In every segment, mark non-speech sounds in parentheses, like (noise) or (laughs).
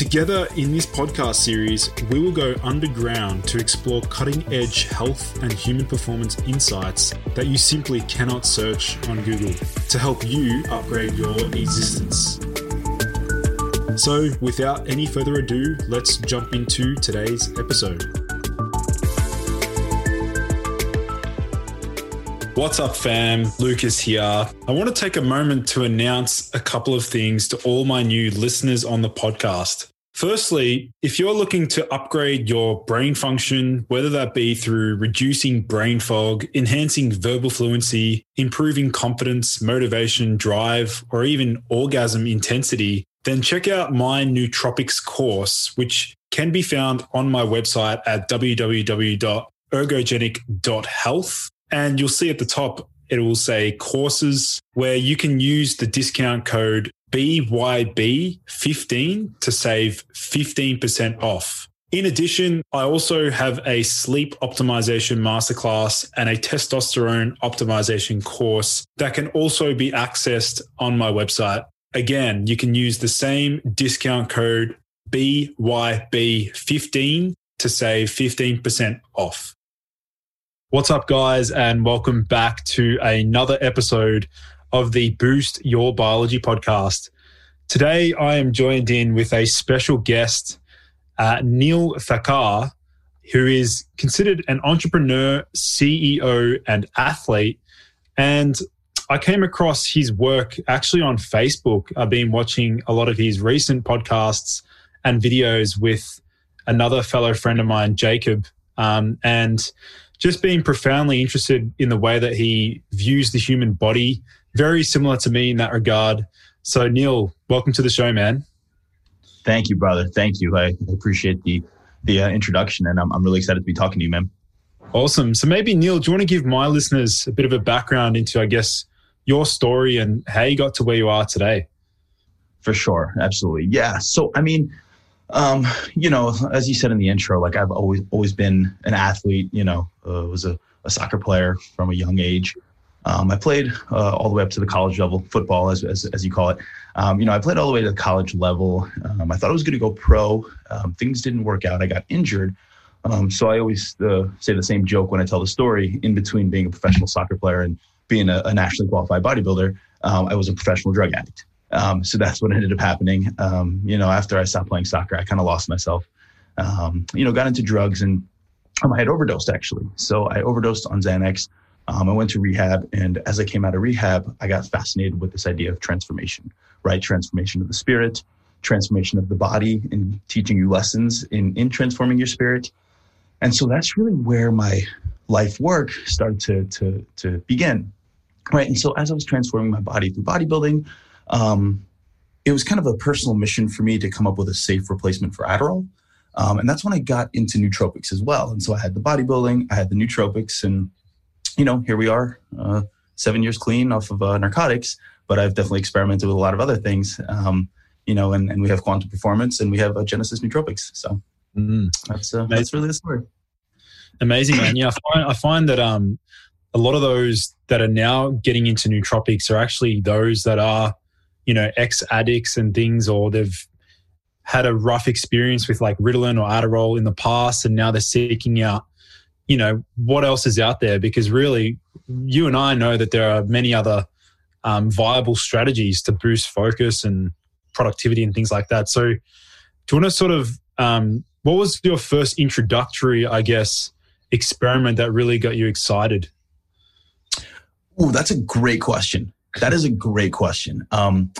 Together in this podcast series, we will go underground to explore cutting edge health and human performance insights that you simply cannot search on Google to help you upgrade your existence. So, without any further ado, let's jump into today's episode. What's up, fam? Lucas here. I want to take a moment to announce a couple of things to all my new listeners on the podcast. Firstly, if you're looking to upgrade your brain function, whether that be through reducing brain fog, enhancing verbal fluency, improving confidence, motivation, drive, or even orgasm intensity, then check out my nootropics course, which can be found on my website at www.ergogenic.health. And you'll see at the top, it will say courses where you can use the discount code BYB15 to save 15% off. In addition, I also have a sleep optimization masterclass and a testosterone optimization course that can also be accessed on my website. Again, you can use the same discount code BYB15 to save 15% off. What's up, guys, and welcome back to another episode of the Boost Your Biology podcast. Today, I am joined in with a special guest, uh, Neal Thakkar, who is considered an entrepreneur, CEO, and athlete. And I came across his work actually on Facebook. I've been watching a lot of his recent podcasts and videos with another fellow friend of mine, Jacob. Um, and just being profoundly interested in the way that he views the human body, very similar to me in that regard. So, Neal, welcome to the show, man. Thank you, brother. Thank you. I appreciate the the uh, introduction, and I'm I'm really excited to be talking to you, man. Awesome. So, maybe Neal, do you want to give my listeners a bit of a background into, I guess, your story and how you got to where you are today? For sure, absolutely. Yeah. So, I mean, um, you know, as you said in the intro, like I've always always been an athlete. You know, uh, was a, a soccer player from a young age. Um, I played uh, all the way up to the college level, football, as, as, as you call it. Um, you know, I played all the way to the college level. Um, I thought I was going to go pro. Um, things didn't work out. I got injured. Um, so I always uh, say the same joke when I tell the story. In between being a professional soccer player and being a, a nationally qualified bodybuilder, um, I was a professional drug addict. So that's what ended up happening. You know, after I stopped playing soccer, I kind of lost myself. You know, got into drugs and I had overdosed actually. So I overdosed on Xanax. Um, I went to rehab, and as I came out of rehab, I got fascinated with this idea of transformation, right? Transformation of the spirit, transformation of the body and teaching you lessons in, in transforming your spirit. And so that's really where my life work started to, to, to begin. Right. And so as I was transforming my body through bodybuilding, um, it was kind of a personal mission for me to come up with a safe replacement for Adderall. Um, and that's when I got into nootropics as well. And so I had the bodybuilding, I had the nootropics, and you know, here we are, uh, seven years clean off of uh, narcotics. But I've definitely experimented with a lot of other things. Um, you know, and, and we have quantum performance and we have uh, Genesis nootropics. So mm. that's uh, that's really the story. Amazing, man. Yeah, I find, I find that um, a lot of those that are now getting into nootropics are actually those that are, you know, ex addicts and things, or they've had a rough experience with like Ritalin or Adderall in the past, and now they're seeking out, you know, what else is out there? Because really, you and I know that there are many other um, viable strategies to boost focus and productivity and things like that. So, do you want to sort of, um, what was your first introductory, I guess, experiment that really got you excited? Oh, that's a great question. That is a great question. Um,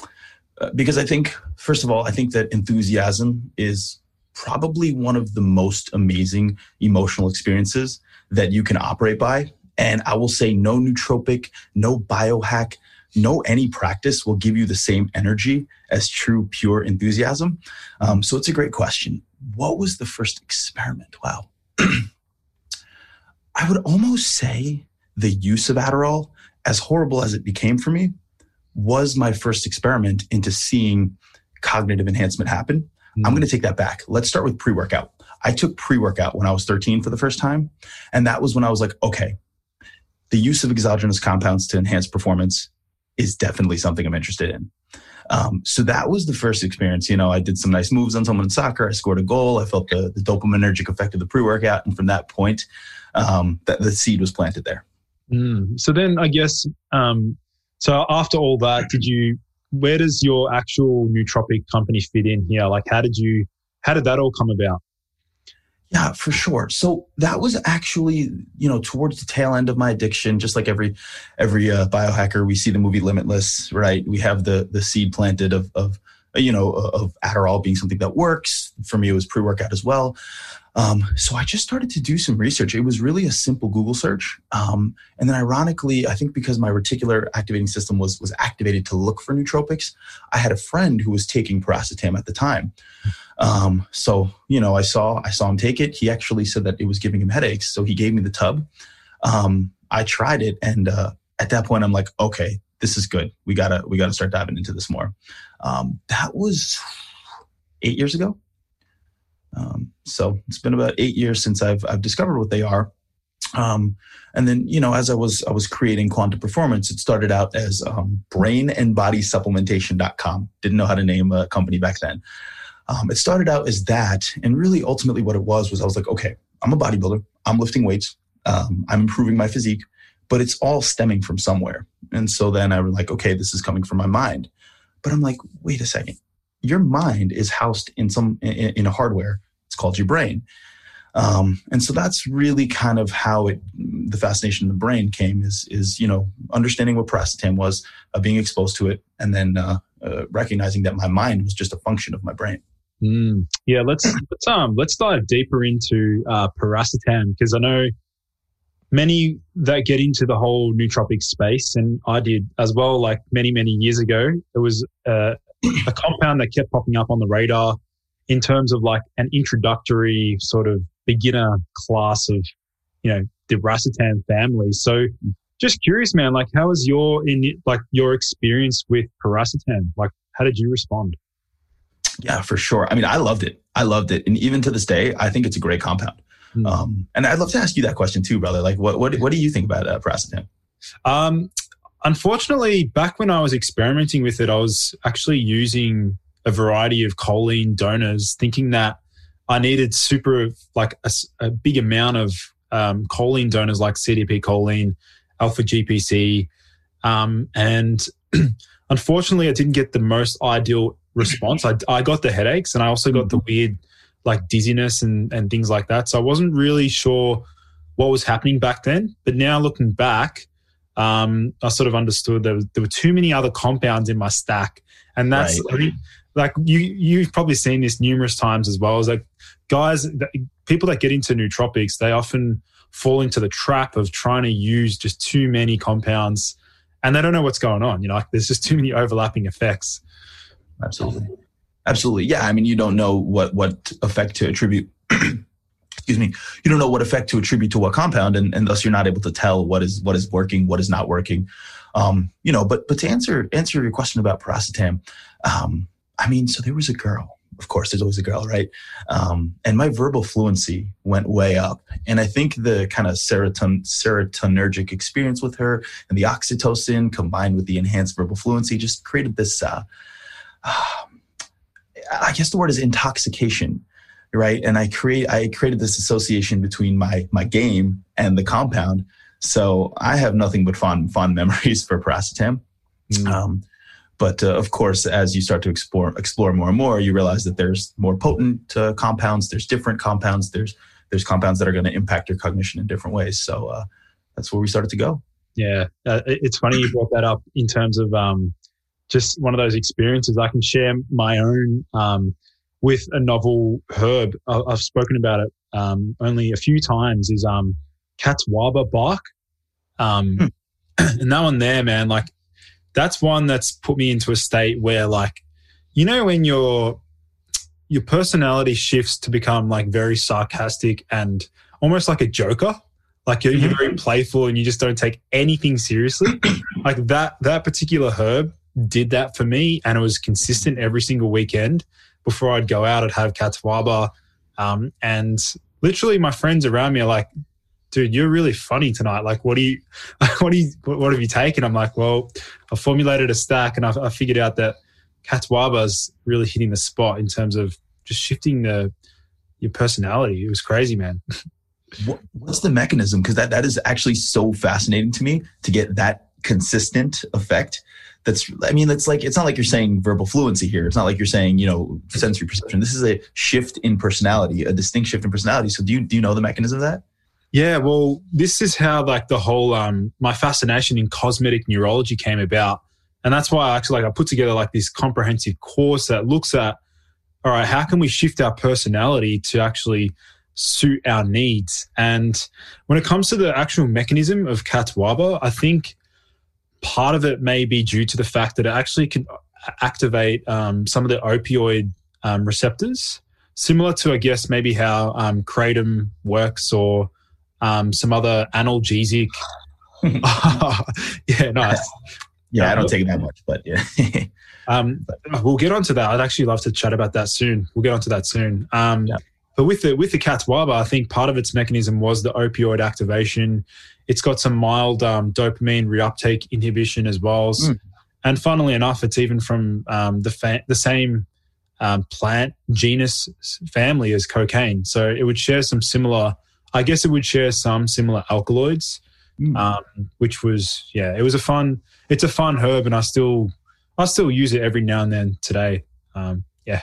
uh, because I think, first of all, I think that enthusiasm is probably one of the most amazing emotional experiences that you can operate by. And I will say, no nootropic, no biohack, no any practice will give you the same energy as true, pure enthusiasm. Um, so it's a great question. What was the first experiment? Wow. (clears throat) I would almost say the use of Adderall, as horrible as it became for me, was my first experiment into seeing cognitive enhancement happen. Mm-hmm. I'm going to take that back. Let's start with pre workout. I took pre workout when I was 13 for the first time. And that was when I was like, okay, the use of exogenous compounds to enhance performance is definitely something I'm interested in. Um, so that was the first experience. You know, I did some nice moves on someone in soccer. I scored a goal. I felt the, the dopaminergic effect of the pre workout. And from that point, um, that the seed was planted there. Mm. So then I guess, um, so after all that, did you, where does your actual nootropic company fit in here? Like, how did you, how did that all come about? Yeah, for sure. So that was actually, you know, towards the tail end of my addiction. Just like every every uh, biohacker, we see the movie Limitless, right? We have the the seed planted of of you know of Adderall being something that works. For me, it was pre workout as well. Um, so I just started to do some research. It was really a simple Google search, um, and then ironically, I think because my reticular activating system was was activated to look for nootropics, I had a friend who was taking piracetam at the time. Um, so you know, I saw I saw him take it. He actually said that it was giving him headaches, so he gave me the tub. Um, I tried it, and uh, at that point, I'm like, okay, this is good. We gotta we gotta start diving into this more. Um, that was eight years ago. Um, so it's been about eight years since I've I've discovered what they are. Um, and then you know, as I was I was creating quantum performance, it started out as um, brain and body supplementation.com. Didn't know how to name a company back then. Um, it started out as that, and really ultimately what it was was I was like, okay, I'm a bodybuilder. I'm lifting weights. Um, I'm improving my physique, but it's all stemming from somewhere. And so then I was like, okay, this is coming from my mind. But I'm like, wait a second your mind is housed in some in, in a hardware. It's called your brain. Um, and so that's really kind of how it the fascination in the brain came is is you know understanding what piracetam was uh, being exposed to it and then uh, uh, recognizing that my mind was just a function of my brain mm. yeah let's let's um let's dive deeper into uh, piracetam because i know many that get into the whole nootropic space and i did as well like many many years ago it was uh, a compound that kept popping up on the radar in terms of like an introductory sort of beginner class of, you know, the racetam family. So just curious, man, like how was your in like your experience with piracetam? Like how did you respond? Yeah, for sure. I mean, I loved it. I loved it. And even to this day, I think it's a great compound. Mm. Um, and I'd love to ask you that question too, brother. Like what, what, what do you think about uh, piracetam? Um, unfortunately, back when I was experimenting with it, I was actually using a variety of choline donors, thinking that I needed super, like a, a big amount of um, choline donors like CDP choline, alpha GPC. Um, and (clears throat) unfortunately, I didn't get the most ideal response. I, I got the headaches and I also got the mm-hmm. weird, like dizziness and, and things like that. So I wasn't really sure what was happening back then. But now looking back, um, I sort of understood there, was, there were too many other compounds in my stack, and that's right. like you you've probably seen this numerous times as well. Is like guys, people that get into nootropics, they often fall into the trap of trying to use just too many compounds, and they don't know what's going on. You know, like there's just too many overlapping effects. Absolutely, absolutely. Yeah, I mean, you don't know what what effect to attribute. (clears throat) excuse me. You don't know what effect to attribute to what compound, and, and thus you're not able to tell what is what is working, what is not working. Um, you know, but but to answer answer your question about piracetam, um, I mean, so there was a girl. Of course, there's always a girl, right? Um, and my verbal fluency went way up. And I think the kind of seroton serotonergic experience with her and the oxytocin combined with the enhanced verbal fluency just created this. Uh, uh, (sighs) I guess the word is intoxication, right? And I create I created this association between my my game and the compound. So I have nothing but fond fond (laughs) memories for piracetam. Mm. Um, but uh, of course, as you start to explore explore more and more, you realize that there's more potent uh, compounds. There's different compounds. There's there's compounds that are going to impact your cognition in different ways. So uh, that's where we started to go. Yeah, uh, it's funny you brought that up in terms of um, just one of those experiences. I can share my own um, with a novel herb. I've spoken about it um, only a few times. Is um, Catawba bark, um, hmm. (clears throat) and that one there, man. Like that's one that's put me into a state where like you know when your your personality shifts to become like very sarcastic and almost like a joker like you're, you're mm-hmm. very playful and you just don't take anything seriously (clears throat) like that that particular herb did that for me and it was consistent every single weekend before i'd go out i'd have catawba um, and literally my friends around me are like dude, you're really funny tonight. Like, what do you, (laughs) what do you, what have you taken? I'm like, well, I formulated a stack and I, I figured out that is really hitting the spot in terms of just shifting the, your personality. It was crazy, man. (laughs) What, what's the mechanism? Because that, that is actually so fascinating to me to get that consistent effect. That's, I mean, it's like, it's not like you're saying verbal fluency here. It's not like you're saying, you know, sensory perception. This is a shift in personality, a distinct shift in personality. So do you, do you know the mechanism of that? Yeah, well, this is how like the whole um my fascination in cosmetic neurology came about. And that's why I actually like I put together like this comprehensive course that looks at all right, how can we shift our personality to actually suit our needs? And when it comes to the actual mechanism of Catawba, I think part of it may be due to the fact that it actually can activate um, some of the opioid um, receptors, similar to, I guess, maybe how um, kratom works or um, some other analgesic. (laughs) yeah, nice. (laughs) yeah, I don't take it that much, but yeah. (laughs) um, we'll get onto that. I'd actually love to chat about that soon. We'll get onto that soon. Um, yeah. But with the with the Catawba, I think part of its mechanism was the opioid activation. It's got some mild um, dopamine reuptake inhibition as well. Mm. And funnily enough, it's even from um, the fa- the same um, plant genus family as cocaine. So it would share some similar I guess it would share some similar alkaloids, mm. um, which was yeah, it was a fun. It's a fun herb, and I still I still use it every now and then today. Um, yeah,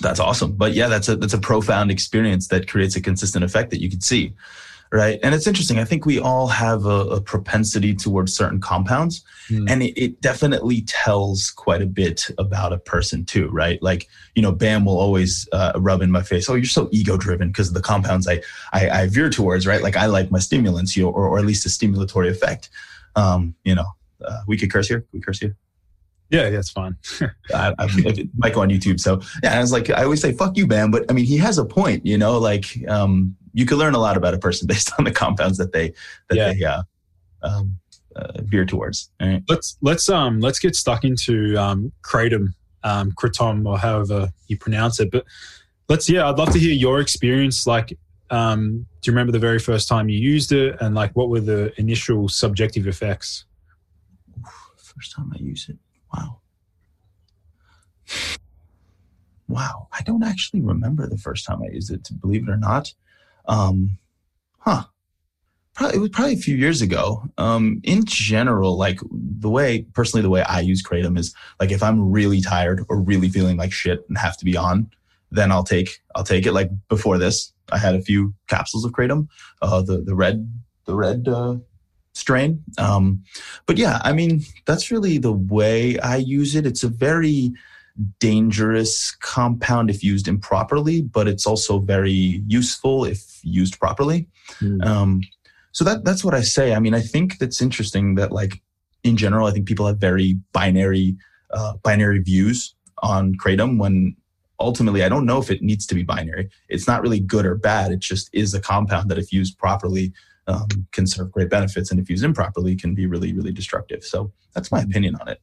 that's awesome. But yeah, that's a that's a profound experience that creates a consistent effect that you can see right? And it's interesting. I think we all have a, a propensity towards certain compounds, mm. and it, it, definitely tells quite a bit about a person too, right? Like you know, Bam will always uh, rub in my face. Oh, you're so ego driven because of the compounds I, I, I veer towards, right? Like I like my stimulants, you know, or, or at least a stimulatory effect. Um, you know, uh, we could curse here. Can we curse here. Yeah, yeah, it's fine. (laughs) I, I might go on YouTube. So yeah, I was like, I always say, "Fuck you, Bam," but I mean, he has a point. You know, like um, you can learn a lot about a person (laughs) based on the compounds that they that yeah. they uh, um, uh, veer towards. Right? Let's let's um let's get stuck into um, kratom, um, kratom, or however you pronounce it. But let's yeah, I'd love to hear your experience. Like, um, do you remember the very first time you used it, and like what were the initial subjective effects? First time I used it, wow. Wow, I don't actually remember the first time I used it, believe it or not. Um, huh. Probably, it was probably a few years ago. Um, in general, like the way, personally, the way I use Kratom is like if I'm really tired or really feeling like shit and have to be on, then I'll take, I'll take it. Like before this, I had a few capsules of Kratom, uh, the, the red, the red, uh, strain. Um, but yeah, I mean, that's really the way I use it. It's a very, dangerous compound if used improperly, but it's also very useful if used properly. Mm. Um, so that that's what I say. I mean, I think that's interesting that like in general, I think people have very binary uh, binary views on kratom when ultimately I don't know if it needs to be binary. It's not really good or bad. It just is a compound that if used properly um, can serve great benefits and if used improperly can be really, really destructive. So that's my opinion on it.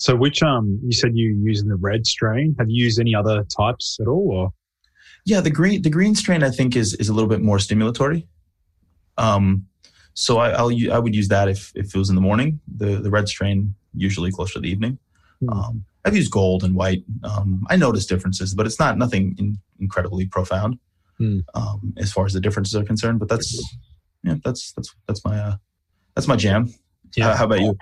So which um you said you using the red strain. Have you used any other types at all or yeah, the green the green strain I think is is a little bit more stimulatory. Um, so I, I'll I would use that if if it was in the morning. The the red strain usually closer to the evening. Hmm. Um, I've used gold and white. Um, I notice differences, but it's not nothing in, incredibly profound hmm. um, as far as the differences are concerned. But that's yeah, that's that's that's my uh, that's my jam. Yeah. how about you?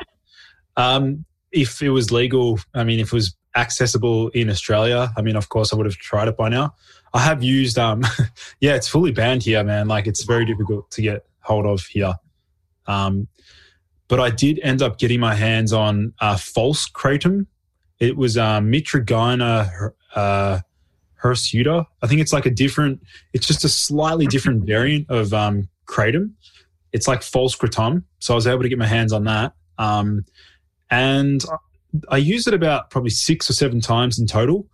Um, if it was legal, I mean, if it was accessible in Australia, I mean, of course, I would have tried it by now. I have used, um, (laughs) yeah, it's fully banned here, man. Like, it's very difficult to get hold of here. Um, but I did end up getting my hands on uh, false kratom. It was uh, Mitragyna uh, hirsuta. I think it's like a different, it's just a slightly different variant of um, kratom. It's like false kratom. So I was able to get my hands on that. Um, and I used it about probably six or seven times in total.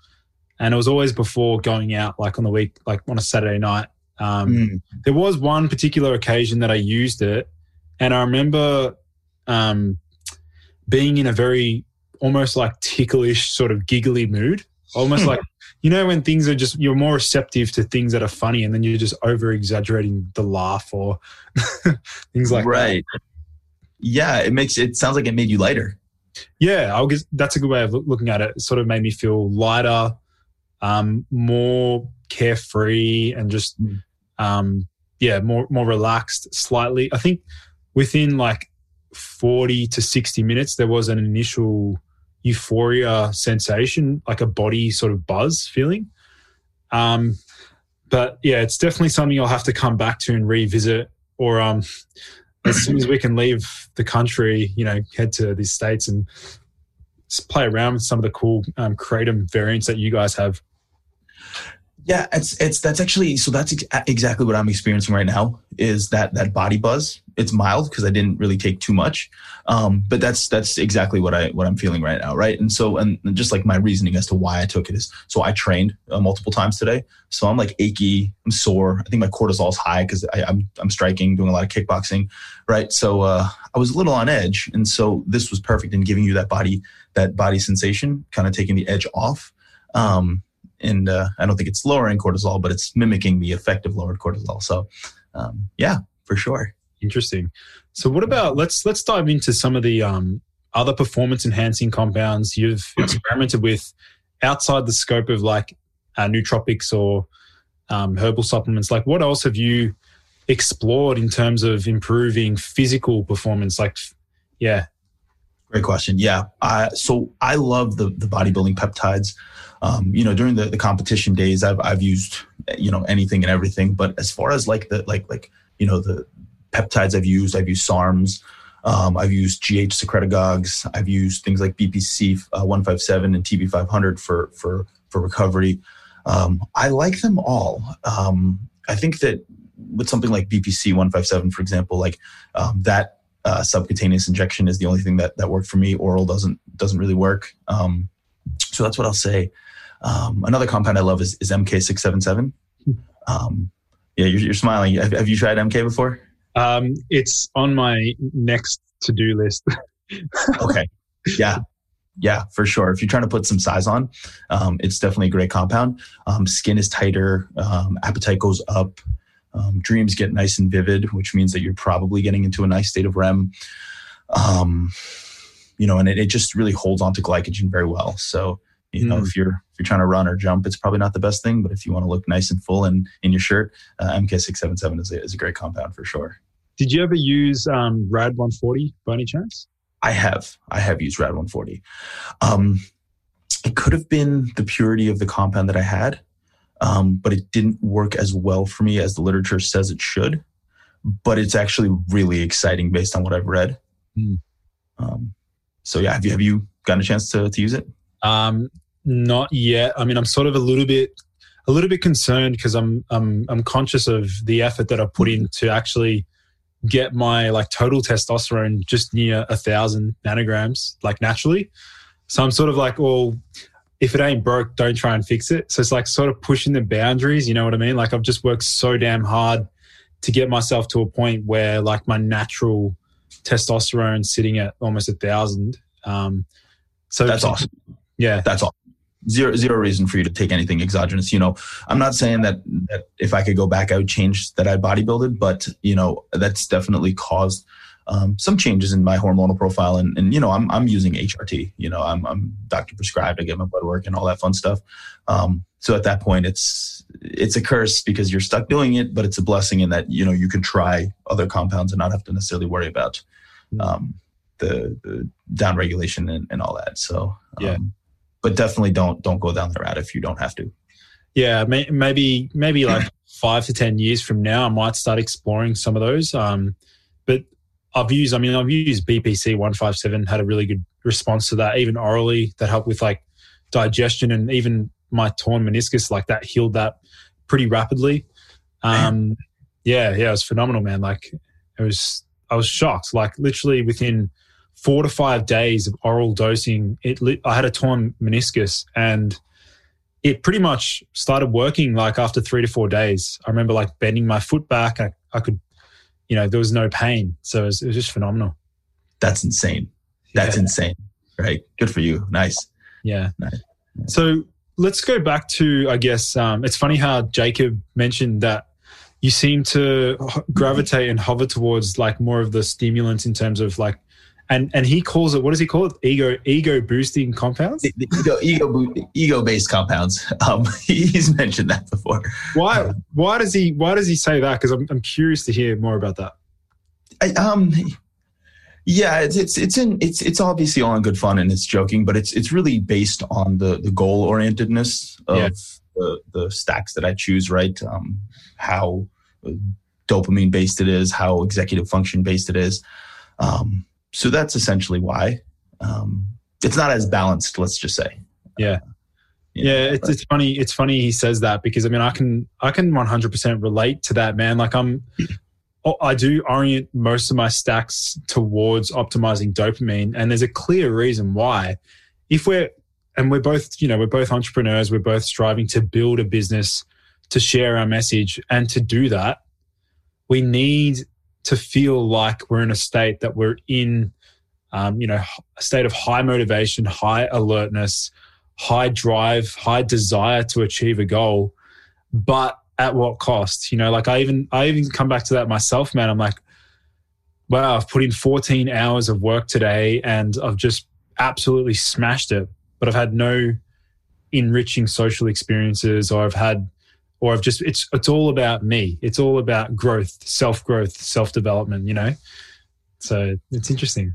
And it was always before going out, like on the week, like on a Saturday night. Um, mm. There was one particular occasion that I used it, and I remember um, being in a very almost like ticklish, sort of giggly mood. Almost like, you know, when things are just, you're more receptive to things that are funny and then you're just over exaggerating the laugh or (laughs) things like right. that. Right. Yeah. It makes, it sounds like it made you lighter. Yeah, I'll guess that's a good way of looking at it. It sort of made me feel lighter, um, more carefree, and just um, yeah, more more relaxed. Slightly, I think within like forty to sixty minutes, there was an initial euphoria sensation, like a body sort of buzz feeling. Um, but yeah, it's definitely something I'll have to come back to and revisit, or um, as soon as we can leave the country, you know, head to these states and play around with some of the cool um, kratom variants that you guys have. Yeah, it's it's that's actually so that's ex- exactly what I'm experiencing right now is that that body buzz. It's mild because I didn't really take too much, um, but that's that's exactly what I what I'm feeling right now, right? And so and just like my reasoning as to why I took it is so I trained uh, multiple times today, so I'm like achy, I'm sore. I think my cortisol is high because I'm I'm striking, doing a lot of kickboxing, right? So uh, I was a little on edge, and so this was perfect in giving you that body that body sensation, kind of taking the edge off. Um, and uh, I don't think it's lowering cortisol, but it's mimicking the effect of lowered cortisol. So, um, yeah, for sure. Interesting. So, what about let's let's dive into some of the um, other performance enhancing compounds you've (clears throat) experimented with outside the scope of like uh, nootropics or um, herbal supplements. Like, what else have you explored in terms of improving physical performance? Like, yeah. Great question. Yeah. Uh, so I love the the bodybuilding peptides um, you know, during the, the competition days, I've, I've used, you know, anything and everything. But as far as like the, like, like, you know, the peptides I've used, I've used SARMs, um, I've used GH secretagogues, I've used things like BPC uh, 157 and TB 500 for, for, for recovery. Um, I like them all. Um, I think that with something like BPC 157, for example, like um, that uh, subcutaneous injection is the only thing that, that worked for me. Oral doesn't, doesn't really work. Um, so that's what I'll say. Um, another compound I love is, is MK677. Um, yeah, you're, you're smiling. Have, have, you tried MK before? Um, it's on my next to do list. (laughs) okay. Yeah. Yeah, for sure. If you're trying to put some size on, um, it's definitely a great compound. Um, skin is tighter, um, appetite goes up, um, dreams get nice and vivid, which means that you're probably getting into a nice state of REM. Um, you know, and it, it just really holds on to glycogen very well. So you know, mm. if you're if you're trying to run or jump, it's probably not the best thing. But if you want to look nice and full in in your shirt, uh, MK677 is a, is a great compound for sure. Did you ever use um, Rad 140 by any chance? I have. I have used Rad 140. Um, it could have been the purity of the compound that I had, um, but it didn't work as well for me as the literature says it should. But it's actually really exciting based on what I've read. Mm. Um, so yeah, have you have you gotten a chance to to use it? Um, not yet. I mean, I'm sort of a little bit a little bit concerned because I'm I'm I'm conscious of the effort that I put in to actually get my like total testosterone just near a thousand nanograms, like naturally. So I'm sort of like, well, if it ain't broke, don't try and fix it. So it's like sort of pushing the boundaries. You know what I mean? Like I've just worked so damn hard to get myself to a point where like my natural testosterone sitting at almost a thousand. Um, so that's awesome. Yeah, that's all zero zero reason for you to take anything exogenous. You know, I'm not saying that that if I could go back, I would change that I bodybuilded, but you know, that's definitely caused um, some changes in my hormonal profile. And, and you know, I'm I'm using HRT. You know, I'm I'm doctor prescribed. I get my blood work and all that fun stuff. Um, so at that point, it's it's a curse because you're stuck doing it, but it's a blessing in that you know you can try other compounds and not have to necessarily worry about hmm. um, the, the down regulation and, and all that. So yeah um, but definitely don't don't go down the route if you don't have to. Yeah, may, maybe maybe (laughs) like five to ten years from now, I might start exploring some of those. Um, but I've used, I mean, I've used BPC one five seven, had a really good response to that, even orally, that helped with like digestion and even my torn meniscus, like that healed that pretty rapidly. Um, yeah, yeah, it was phenomenal, man. Like it was, I was shocked. Like literally within four to five days of oral dosing, it I had a torn meniscus and it pretty much started working like after three to four days. I remember like bending my foot back. I, I could, you know, there was no pain. So it was, it was just phenomenal. That's insane. That's yeah. insane. Right. Good for you. Nice. Yeah. Nice. So let's go back to, I guess, um, it's funny how Jacob mentioned that you seem to gravitate and hover towards like more of the stimulants in terms of like and and he calls it what does he call it? Ego ego boosting compounds? The, the ego ego ego based compounds. Um (laughs) he's mentioned that before. Why um, why does he why does he say that? Because I'm, I'm curious to hear more about that. I, um yeah it's it's it's in it's it's obviously all in good fun and it's joking but it's it's really based on the the goal orientedness of yeah. the the stacks that i choose right? Um how dopamine based it is how executive function based it is. Um so that's essentially why um, it's not as balanced. Let's just say. Yeah. Uh, yeah, it's, it's funny. It's funny he says that because I mean I can I can 100% relate to that man. Like I'm (clears throat) I do orient most of my stacks towards optimizing dopamine, and there's a clear reason why. If we're and we're both you know we're both entrepreneurs, we're both striving to build a business, to share our message, and to do that, we need to feel like we're in a state that we're in, um, you know, a state of high motivation, high alertness, high drive, high desire to achieve a goal, but at what cost? You know, like I even I even come back to that myself, man. I'm like, wow, I've put in 14 hours of work today and I've just absolutely smashed it, but I've had no enriching social experiences or I've had or I've just it's it's all about me. It's all about growth, self growth, self development. You know, so it's interesting.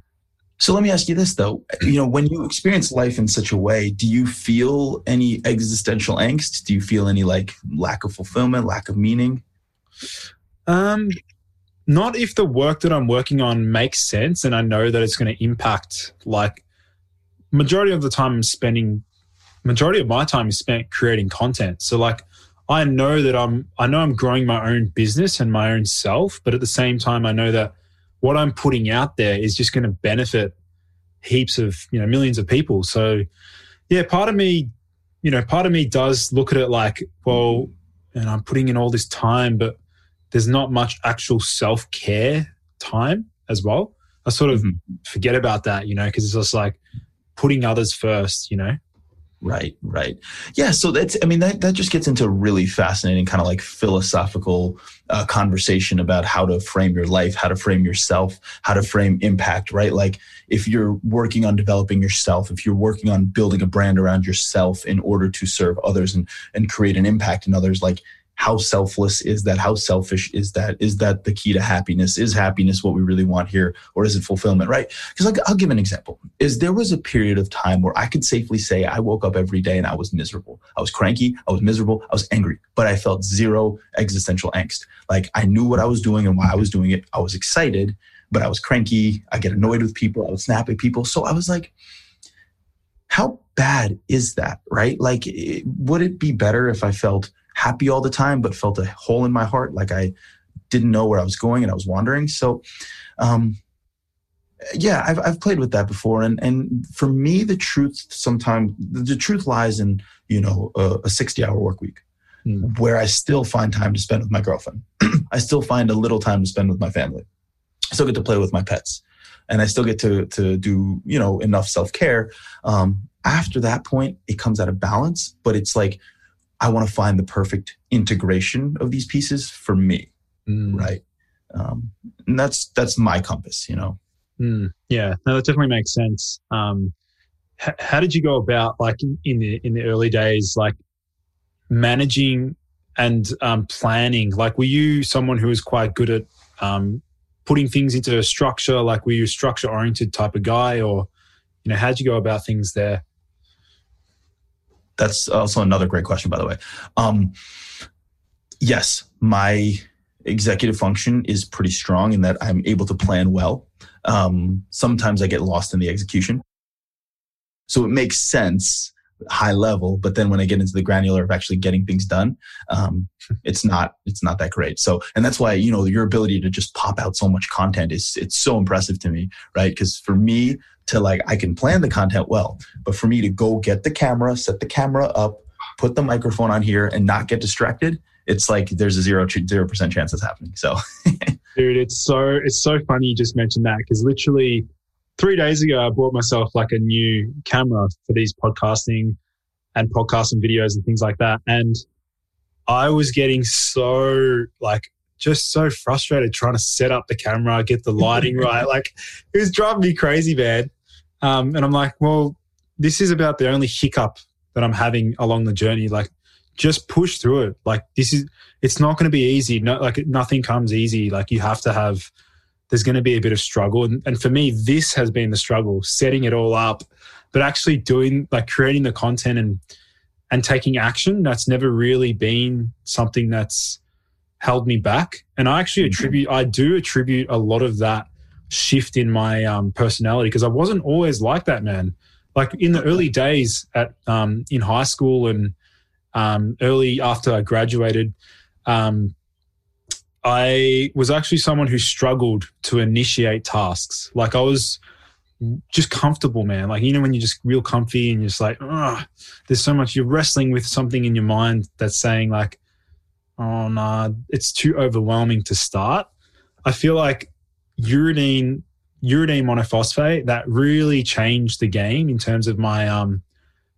So let me ask you this though. You know, when you experience life in such a way, do you feel any existential angst? Do you feel any like lack of fulfillment, lack of meaning? Um not if the work that I'm working on makes sense and I know that it's going to impact like majority of the time I'm spending majority of my time is spent creating content. So like I know that I'm I know I'm growing my own business and my own self, but at the same time I know that what I'm putting out there is just going to benefit heaps of, you know, millions of people. So yeah, part of me, you know, part of me does look at it like, well, and I'm putting in all this time, but there's not much actual self-care time as well. I sort of mm-hmm. forget about that, you know, because it's just like putting others first, you know. Right, right. Yeah, so that's, I mean, that, that just gets into a really fascinating kind of like philosophical uh, conversation about how to frame your life, how to frame yourself, how to frame impact, right? Like if you're working on developing yourself, if you're working on building a brand around yourself in order to serve others and, and create an impact in others, like how selfless is that? How selfish is that? Is that the key to happiness? Is happiness what we really want here, or is it fulfillment? Right? Because I'll, I'll, give an example. Is there was a period of time where I could safely say I woke up every day and I was miserable. I was cranky. I was miserable. I was angry, but I felt zero existential angst. Like I knew what I was doing and why I was doing it. I was excited, but I was cranky. I get annoyed with people. I would snap at people. So I was like, how bad is that, right? Like, it, would it be better if I felt happy all the time, but felt a hole in my heart, like I didn't know where I was going and I was wandering? So, um, yeah, I've, I've played with that before. And, and for me, the truth sometimes, the truth lies in, you know, a, a 60 hour work week mm. where I still find time to spend with my girlfriend. (clears throat) I still find a little time to spend with my family. I still get to play with my pets and I still get to, to do, you know, enough self care. Um, after that point, it comes out of balance, but it's like, I want to find the perfect integration of these pieces for me. Mm. Right. Um, and that's, that's my compass, you know? Mm, yeah, no, that definitely makes sense. Um, h- how did you go about like in the in the early days, like managing and um, planning? Like, were you someone who was quite good at um, putting things into a structure? Like, were you a structure oriented type of guy, or you know, how did you go about things there? That's also another great question, by the way. Um, yes, my executive function is pretty strong in that I'm able to plan well. Um, sometimes I get lost in the execution. So it makes sense high level, but then when I get into the granular of actually getting things done, um, (laughs) it's not it's not that great. So and that's why you know your ability to just pop out so much content is it's so impressive to me, right? Because for me to like I can plan the content well, but for me to go get the camera, set the camera up, put the microphone on here, and not get distracted, it's like there's a zero zero percent chance it's happening. So, (laughs) dude, it's so it's so funny you just mentioned that because literally three days ago I bought myself like a new camera for these podcasting and podcasting videos and things like that, and I was getting so like just so frustrated trying to set up the camera, get the lighting (laughs) right. Like it was driving me crazy, man. Um, and I'm like, well, this is about the only hiccup that I'm having along the journey. Like just push through it. Like this is, it's not going to be easy. No, like nothing comes easy. Like you have to have, there's going to be a bit of struggle. And, and for me, this has been the struggle, setting it all up, but actually doing, like creating the content and, and taking action. That's never really been something that's held me back. And I actually mm-hmm. attribute, I do attribute a lot of that shift in my um, personality because I wasn't always like that, man. Like in the early days at um, in high school and um, early after I graduated, um, I was actually someone who struggled to initiate tasks. Like I was just comfortable, man. Like, you know, when you're just real comfy and you're just like, oh, there's so much, you're wrestling with something in your mind that's saying, like, oh, nah, it's too overwhelming to start. I feel like uridine, uridine monophosphate, that really changed the game in terms of my um,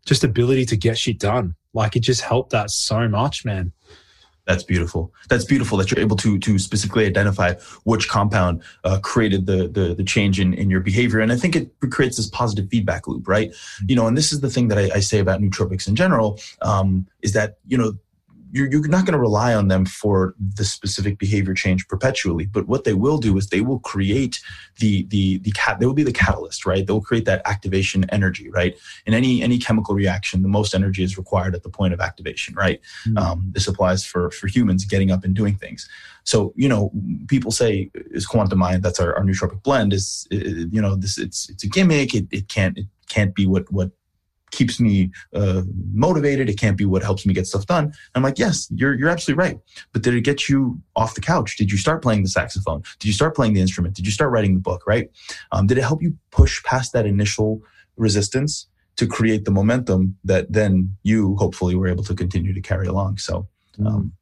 just ability to get shit done. Like it just helped that so much, man. That's beautiful. That's beautiful that you're able to to specifically identify which compound uh, created the, the the change in in your behavior, and I think it creates this positive feedback loop, right? You know, and this is the thing that I, I say about nootropics in general um, is that you know you're, you're not going to rely on them for the specific behavior change perpetually but what they will do is they will create the the the cat they will be the catalyst right? They'll create that activation energy right? In any any chemical reaction the most energy is required at the point of activation right? Mm-hmm. um, this applies for for humans getting up and doing things. So you know people say is quantum mind that's our, our nootropic blend is you know this it's it's a gimmick it, it can't it can't be what what keeps me uh, motivated. It can't be what helps me get stuff done. I'm like, yes, you're you're absolutely right. But did it get you off the couch? Did you start playing the saxophone? Did you start playing the instrument? Did you start writing the book? Right? Um, did it help you push past that initial resistance to create the momentum that then you hopefully were able to continue to carry along? So mm. um,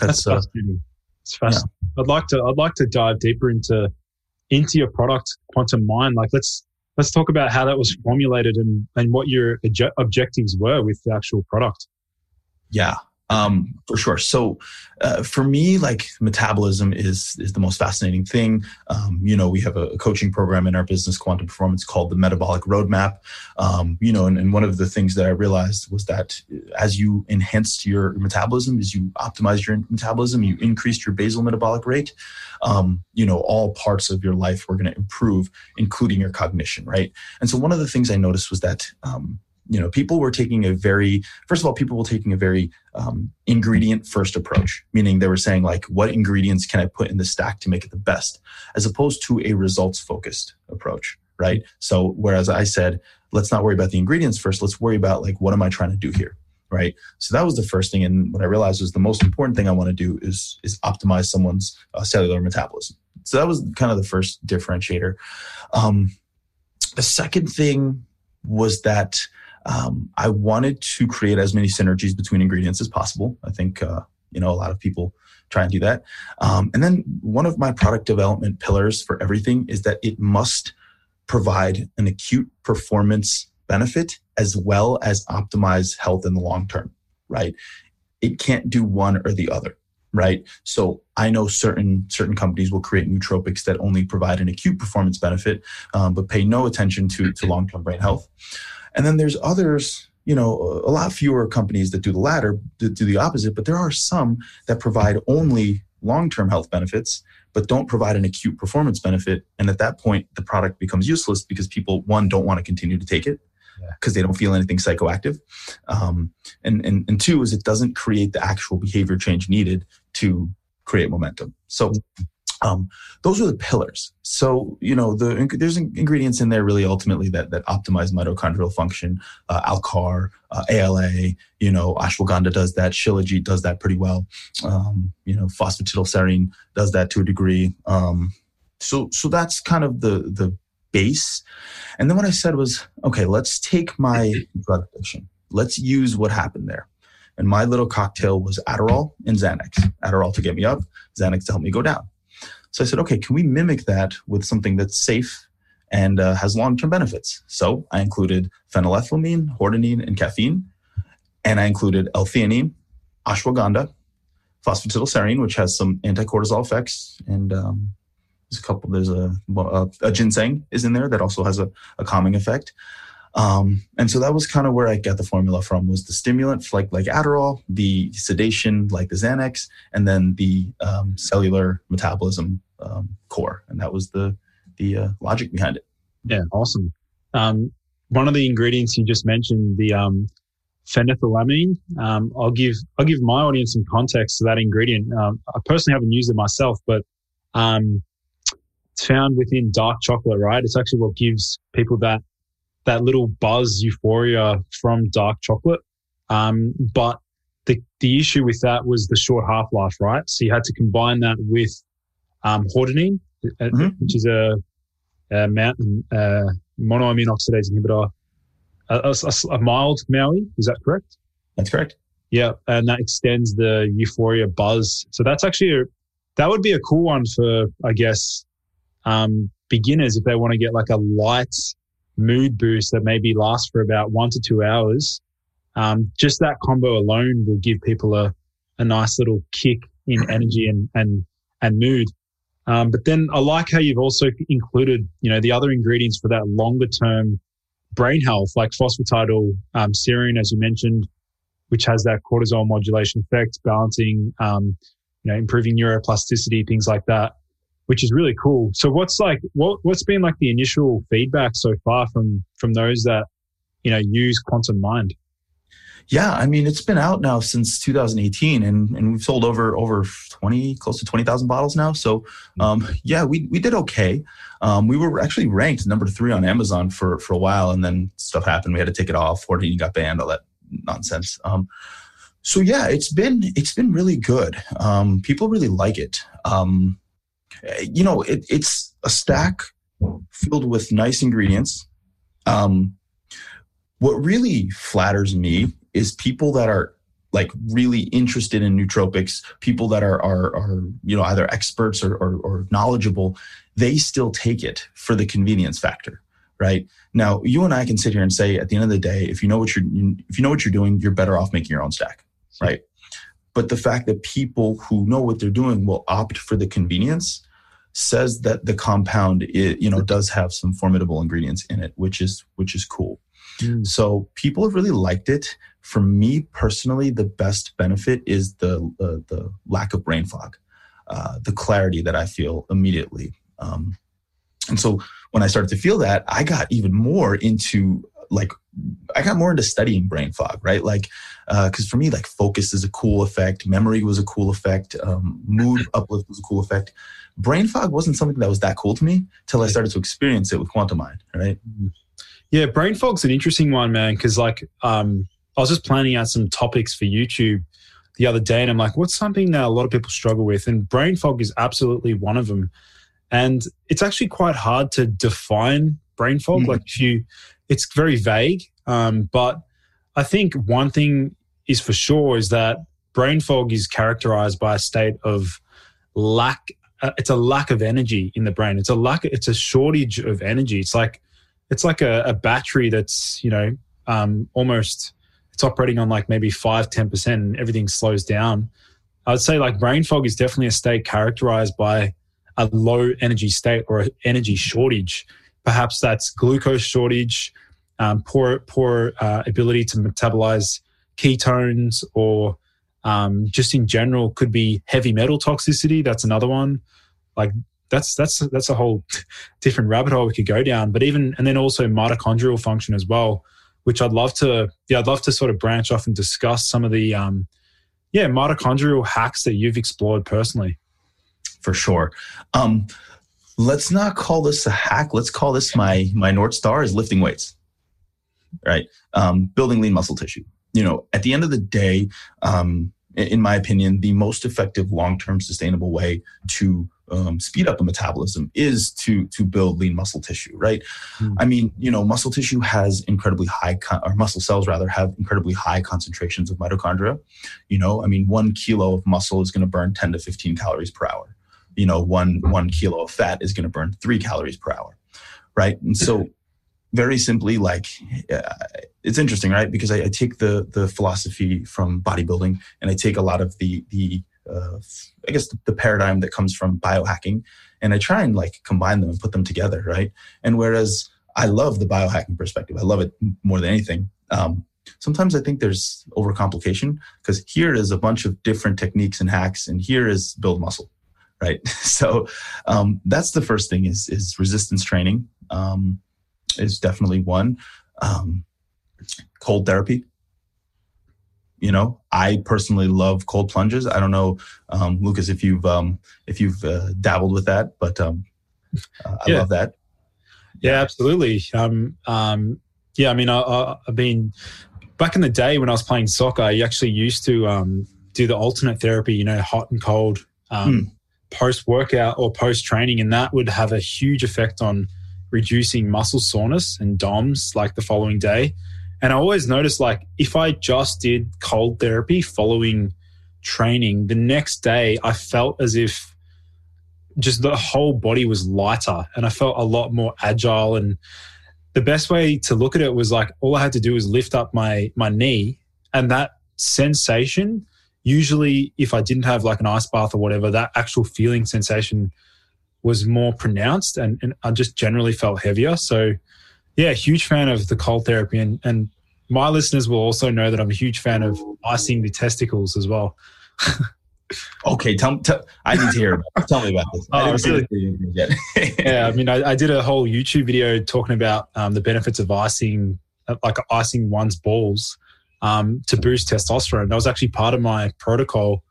that's, that's uh, fascinating. It's fascinating. Yeah. I'd like to I'd like to dive deeper into into your product, Quantum Mind. Like let's let's talk about how that was formulated and, and what your objectives were with the actual product. Yeah, um, for sure. So uh, for me, like metabolism is is the most fascinating thing. Um, you know, we have a, a, coaching program in our business, Quantum Performance, called the Metabolic Roadmap. Um, you know, and, and, one of the things that I realized was that as you enhanced your metabolism, as you optimized your metabolism, you increased your basal metabolic rate. Um, you know, all parts of your life were going to improve, including your cognition, right? And so one of the things I noticed was that um, you know people were taking a very first of all people were taking a very um, ingredient first approach meaning they were saying like what ingredients can i put in the stack to make it the best as opposed to a results focused approach right so whereas i said let's not worry about the ingredients first. Let's worry about like, what am I trying to do here? Right. So that was the first thing. And what I realized was the most important thing I want to do is, is optimize someone's uh, cellular metabolism. So that was kind of the first differentiator. Um, the second thing was that um, I wanted to create as many synergies between ingredients as possible. I think, uh, you know, a lot of people try and do that. Um, and then one of my product development pillars for everything is that it must provide an acute performance benefit as well as optimize health in the long term, right? It can't do one or the other, right? So I know certain certain companies will create nootropics that only provide an acute performance benefit, um, but pay no attention to to long term brain health. And then there's others, you know, a lot fewer companies that do the latter, that do the opposite, but there are some that provide only long term health benefits but don't provide an acute performance benefit. And at that point, the product becomes useless because people, one, don't want to continue to take it because they don't feel anything psychoactive. Um, and, and, and two is it doesn't create the actual behavior change needed to create momentum. So um, those are the pillars. So you know, the there's ingredients in there really ultimately that that optimize mitochondrial function. Uh, Alcar, uh, ALA, you know, ashwagandha does that. Shilajit does that pretty well. Um, you know, phosphatidylserine does that to a degree. Um, so so that's kind of the the base. And then what I said was, okay, let's take my drug addiction. Let's use what happened there. And my little cocktail was Adderall and Xanax. Adderall to get me up, Xanax to help me go down. So I said, okay, can we mimic that with something that's safe and uh, has long term benefits? So I included phenylethylamine, hordenine, and caffeine. And I included L theanine, ashwagandha, phosphatidylserine, which has some anti-cortisol effects, and um, there's a couple. There's a, a, a, ginseng is in there that also has a, a calming effect. Um, and so that was kind of where I got the formula from was the stimulant like like Adderall, the sedation like the Xanax, and then the um, cellular metabolism um, core, and that was the the uh, logic behind it. Yeah, awesome. Um, one of the ingredients you just mentioned, the um, phenethylamine. Um, I'll give I'll give my audience some context to that ingredient. I personally haven't used it myself, but it's found within dark chocolate. Right, it's actually what gives people that that little buzz euphoria from dark chocolate. Um, but the, the issue with that was the short half life, right? So you had to combine that with um, hordenine, uh, mm-hmm. which is a, a mountain uh, monoamine oxidase inhibitor, a, a, a, mild MAOI. Is that correct? That's correct. Yeah, and that extends the euphoria buzz. So that's actually a, that would be a cool one for I guess um, beginners if they want to get like a light mood boost that maybe lasts for about one to two hours. Um, just that combo alone will give people a, a nice little kick in (clears throat) energy and, and, and mood. Um, but then I like how you've also included, you know, the other ingredients for that longer term brain health, like phosphatidyl um, serine, as you mentioned, which has that cortisol modulation effect, balancing, um, you know, improving neuroplasticity, things like that which is really cool. So what's like what what's been like the initial feedback so far from from those that you know use Quantum Mind? Yeah, I mean it's been out now since 2018, and and we've sold over over 20, close to 20,000 bottles now. So um, yeah, we we did okay. Um, we were actually ranked number three on Amazon for for a while, and then stuff happened. We had to take it off. 14 got banned. All that nonsense. Um, so yeah, it's been it's been really good. Um, people really like it. Um, you know, it, it's a stack filled with nice ingredients. Um, what really flatters me is people that are like really interested in nootropics, people that are are, are you know either experts or, or, or knowledgeable, they still take it for the convenience factor, right? Now, you and I can sit here and say, at the end of the day, if you know what you're if you know what you're doing, you're better off making your own stack, right? But the fact that people who know what they're doing will opt for the convenience says that the compound it, you know does have some formidable ingredients in it which is which is cool. Mm. so people have really liked it. For me personally the best benefit is the uh, the lack of brain fog uh, the clarity that i feel immediately. Um, and so when i started to feel that i got even more into like I got more into studying brain fog, right? Like, because uh, for me, like focus is a cool effect, memory was a cool effect, um, mood (laughs) uplift was a cool effect brain fog wasn't something that was that cool to me till I started to experience it with Quantum Mind, right? Yeah, brain fog's an interesting one, man. Because like, um, I was just planning out some topics for YouTube the other day, and I'm like, what's something that a lot of people struggle with? And brain fog is absolutely one of them. And it's actually quite hard to define brain fog. Mm-hmm. Like, if you, it's very vague. Um, but I think one thing is for sure is that brain fog is characterized by a state of lack. Uh, it's a lack of energy in the brain. It's a lack. It's a shortage of energy. It's like it's like a, a battery that's you know um, almost it's operating on like maybe five ten percent and everything slows down. I would say like brain fog is definitely a state characterized by a low energy state or an energy shortage. Perhaps that's glucose shortage, um, poor poor uh, ability to metabolize ketones, or um, just in general could be heavy metal toxicity. That's another one. Like that's that's that's a whole (laughs) different rabbit hole we could go down. But even and then also mitochondrial function as well, which I'd love to yeah I'd love to sort of branch off and discuss some of the um, yeah mitochondrial hacks that you've explored personally. For sure. Um, let's not call this a hack. Let's call this my my north star is lifting weights. Right, um, building lean muscle tissue. You know, at the end of the day, um, in my opinion, the most effective long term sustainable way to um, speed up the metabolism is to to build lean muscle tissue right mm. i mean you know muscle tissue has incredibly high con- or muscle cells rather have incredibly high concentrations of mitochondria you know i mean one kilo of muscle is going to burn 10 to 15 calories per hour you know one one kilo of fat is going to burn three calories per hour right and so very simply like uh, it's interesting right because I, I, take the the philosophy from bodybuilding and i take a lot of the the uh, I guess the, the, paradigm that comes from biohacking, and I try and like combine them and put them together, right? And whereas I love the biohacking perspective, I love it more than anything. Um, sometimes I think there's overcomplication because here is a bunch of different techniques and hacks, and here is build muscle, right? (laughs) so um, that's the first thing is is resistance training um, is definitely one. Um, cold therapy you know i personally love cold plunges i don't know um, lucas if you've um, if you've uh, dabbled with that but um, uh, i yeah. love that yeah absolutely um, um, yeah i mean I, have been back in the day when i was playing soccer i actually used to um, do the alternate therapy you know hot and cold mm. Post workout or post training and that would have a huge effect on reducing muscle soreness and doms like the following day and I always noticed like if I just did cold therapy following training, the next day I felt as if just the whole body was lighter and I felt a lot more agile. And the best way to look at it was like all I had to do was lift up my my knee and that sensation usually if I didn't have like an ice bath or whatever, that actual feeling sensation was more pronounced and, and I just generally felt heavier. So yeah, huge fan of the cold therapy and, and my listeners will also know that I'm a huge fan of icing the testicles as well. (laughs) okay, tell, tell, I need to hear about it. Tell me about this. I really, (laughs) yeah, I mean, I, I, did a whole YouTube video talking about um, the benefits of icing, like icing one's balls um, to boost testosterone. That was actually part of my protocol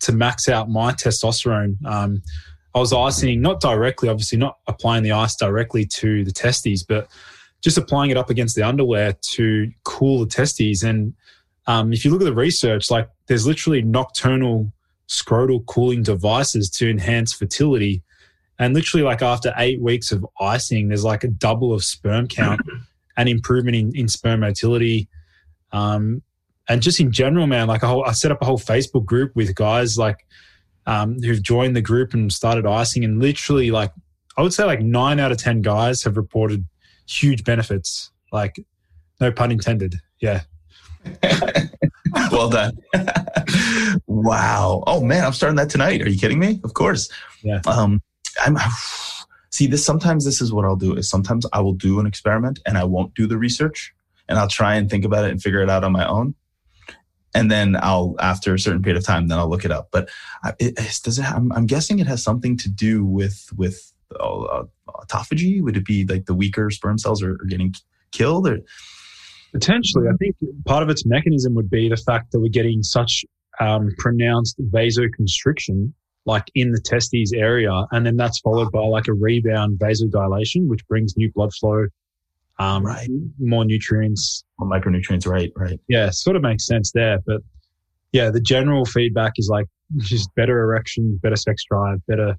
to max out my testosterone. Um, I was icing, not directly, obviously, not applying the ice directly to the testes, but just applying it up against the underwear to cool the testes. And um, if you look at the research, like there's literally nocturnal scrotal cooling devices to enhance fertility. And literally, like after eight weeks of icing, there's like a double of sperm count (clears throat) and improvement in, in sperm motility. Um, and just in general, man, like a whole, I set up a whole Facebook group with guys like um, who've joined the group and started icing. And literally, like, I would say like nine out of 10 guys have reported huge benefits. Like, no pun intended. Yeah. (laughs) well done. (laughs) wow. Oh man, I'm starting that tonight. Are you kidding me? Of course. Yeah. Um, I'm. See this. Sometimes this is what I'll do. Is sometimes I will do an experiment and I won't do the research, and I'll try and think about it and figure it out on my own and then I'll after a certain period of time, then I'll look it up. But it, does it? I'm, I'm, guessing it has something to do with with uh, autophagy? Would it be like the weaker sperm cells are, are getting killed? Or potentially, I think part of its mechanism would be the fact that we're getting such um, pronounced vasoconstriction, like in the testes area, and then that's followed by like a rebound vasodilation, which brings new blood flow um, Right. more nutrients. More micronutrients, right? Right. Yeah, sort of makes sense there. But yeah, the general feedback is like just better erection, better sex drive, better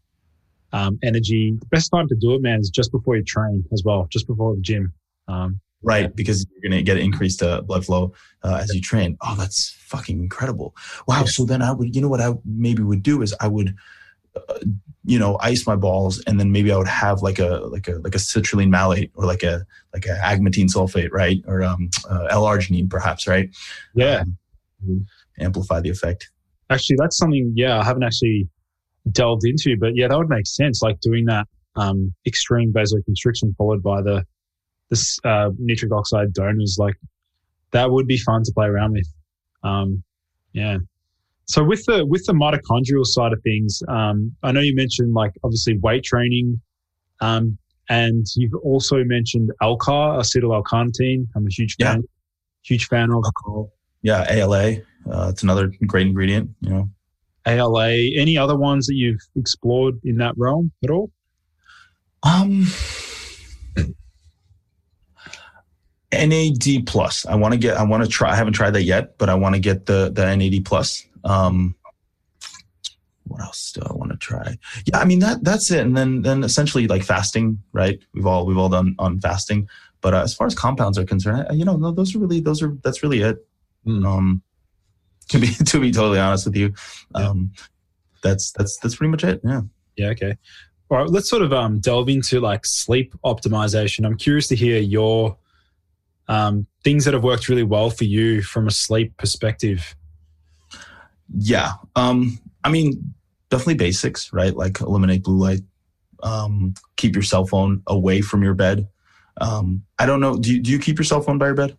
um, energy. The best time to do it, man, is just before you train as well, just before the gym. Um, Right, because you're going to get increased uh, blood flow uh, as you train. Oh, that's fucking incredible! Wow. Yeah. So then I would, you know, what I maybe would do is I would, you know, ice my balls, and then maybe I would have like a like a like a citrulline malate or like a like a agmatine sulfate, right, or um, uh, L-arginine, perhaps, right? yeah, Um, amplify the effect. actually, that's something. Yeah, I haven't actually delved into, but yeah, that would make sense. Like doing that um, extreme vasoconstriction followed by the this uh, nitric oxide donors, like that would be fun to play around with. Um, yeah. So with the with the mitochondrial side of things, um, I know you mentioned like obviously weight training, um, and you've also mentioned Alcar, acetyl L-carnitine. I'm a huge fan, Yeah. huge fan of Yeah, ALA. Uh, it's another great ingredient. You know, ALA. Any other ones that you've explored in that realm at all? Um, NAD plus. I want to get. I want to try. I haven't tried that yet, but I want to get the the NAD plus. Um, what else do I want to try? Yeah, I mean that that's it. And then then essentially like fasting, right? We've all we've all done on fasting. But uh, as far as compounds are concerned, I- you know, no, those are really those are that's really it. Hmm. Um, to be (laughs) to be totally honest with you, Yeah. um, that's that's that's pretty much it. Yeah. Yeah, okay. All right, let's sort of um, delve into like sleep optimization. I'm curious to hear your um, things that have worked really well for you from a sleep perspective. Yeah. Um, I mean, definitely basics, right? Like eliminate blue light, um, keep your cell phone away from your bed. Um, I don't know. Do you, do you keep your cell phone by your bed?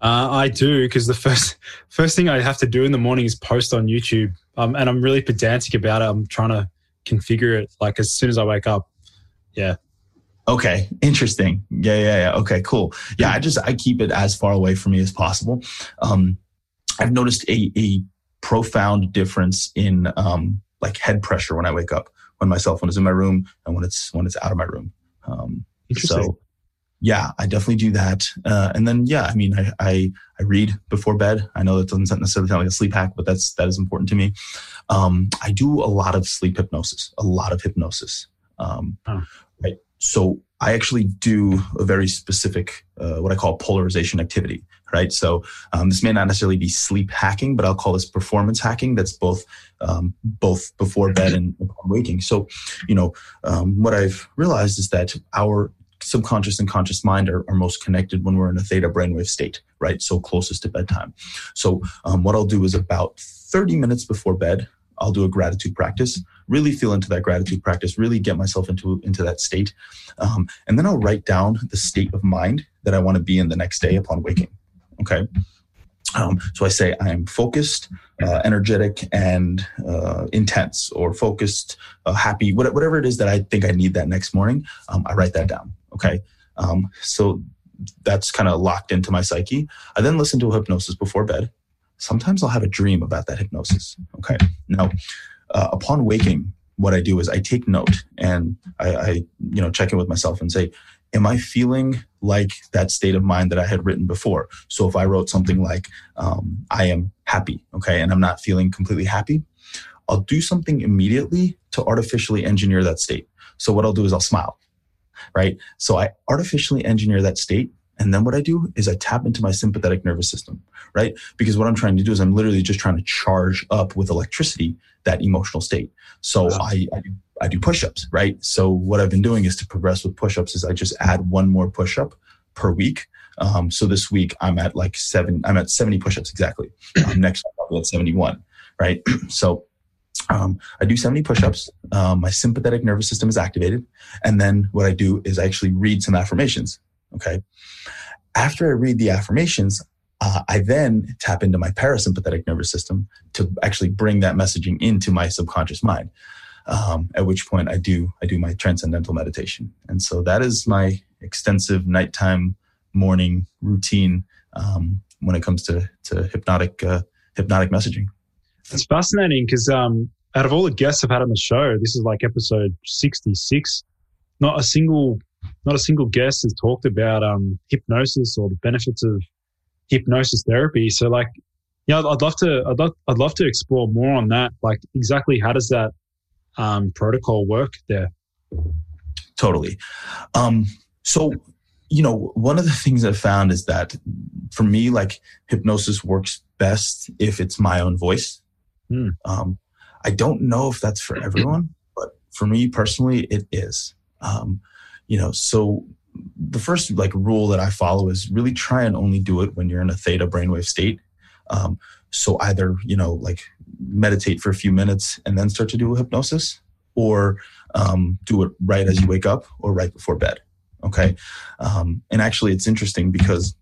Uh, I do because the first (laughs) first thing I have to do in the morning is post on YouTube, um, and I'm really pedantic about it. I'm trying to configure it like as soon as I wake up. Yeah. Okay. Interesting. Yeah. Yeah. Yeah. Okay. Cool. Yeah. I just, I keep it as far away from me as possible. Um, I've noticed a, a profound difference in, um, like head pressure when I wake up, when my cell phone is in my room and when it's, when it's out of my room. Um, So, yeah, I definitely do that. Uh, and then, yeah, I mean, I, I, I read before bed. I know that doesn't necessarily sound like a sleep hack, but that's, that is important to me. Um, I do a lot of sleep hypnosis, a lot of hypnosis. Um, Oh. right. So I actually do a very specific, uh, what I call polarization activity. Right. So, um, this may not necessarily be sleep hacking, but I'll call this performance hacking. That's both, um, both before bed and upon waking. So, you know, um, what I've realized is that our subconscious and conscious mind are, are most connected when we're in a theta brainwave state, right? So closest to bedtime. So um, what I'll do is about 30 minutes before bed, I'll do a gratitude practice, really feel into that gratitude practice, really get myself into, into that state. Um, and then I'll write down the state of mind that I want to be in the next day upon waking. Okay. Um, so I say I am focused, uh, energetic, and uh, intense, or focused, uh, happy, whatever it is that I think I need that next morning. Um, I write that down. Okay. Um, so that's kind of locked into my psyche. I then listen to a hypnosis before bed. Sometimes I'll have a dream about that hypnosis. Okay. Now, uh, upon waking, what I do is I take note and I, I, you know, check in with myself and say, am I feeling like that state of mind that I had written before? So if I wrote something like, um, I am happy, okay, and I'm not feeling completely happy, I'll do something immediately to artificially engineer that state. So what I'll do is I'll smile, right? So I artificially engineer that state. And then what I do is I tap into my sympathetic nervous system, right? Because what I'm trying to do is I'm literally just trying to charge up with electricity that emotional state. So Wow. I, I do I do push-ups, right? So what I've been doing is to progress with push-ups is I just add one more push-up per week. Um, so this week I'm at like seven, I'm at 70 push-ups exactly. (clears throat) Um, next week I'll be at 71, right? (clears throat) so um, I do 70 push-ups. Um, my sympathetic nervous system is activated. And then what I do is I actually read some affirmations. Okay. After I read the affirmations, uh, I then tap into my parasympathetic nervous system to actually bring that messaging into my subconscious mind. Um, at which point I do I do my transcendental meditation, and so that is my extensive nighttime morning routine um, when it comes to to hypnotic uh, hypnotic messaging. It's fascinating because um, out of all the guests I've had on the show, this is like episode 66. Not a single not a single guest has talked about um, hypnosis or the benefits of hypnosis therapy. So, like, yeah, I'd love to, I'd love, I'd love to explore more on that. Like, exactly how does that um, protocol work there? Totally. Um, so, you know, one of the things I've found is that for me, like hypnosis works best if it's my own voice. Hmm. Um, I don't know if that's for everyone, but for me personally, it is. Um, you know, so the first like rule that I follow is really try and only do it when you're in a theta brainwave state. Um, so either you know like meditate for a few minutes and then start to do a hypnosis, or um, do it right as you wake up or right before bed. Okay, um, and actually it's interesting because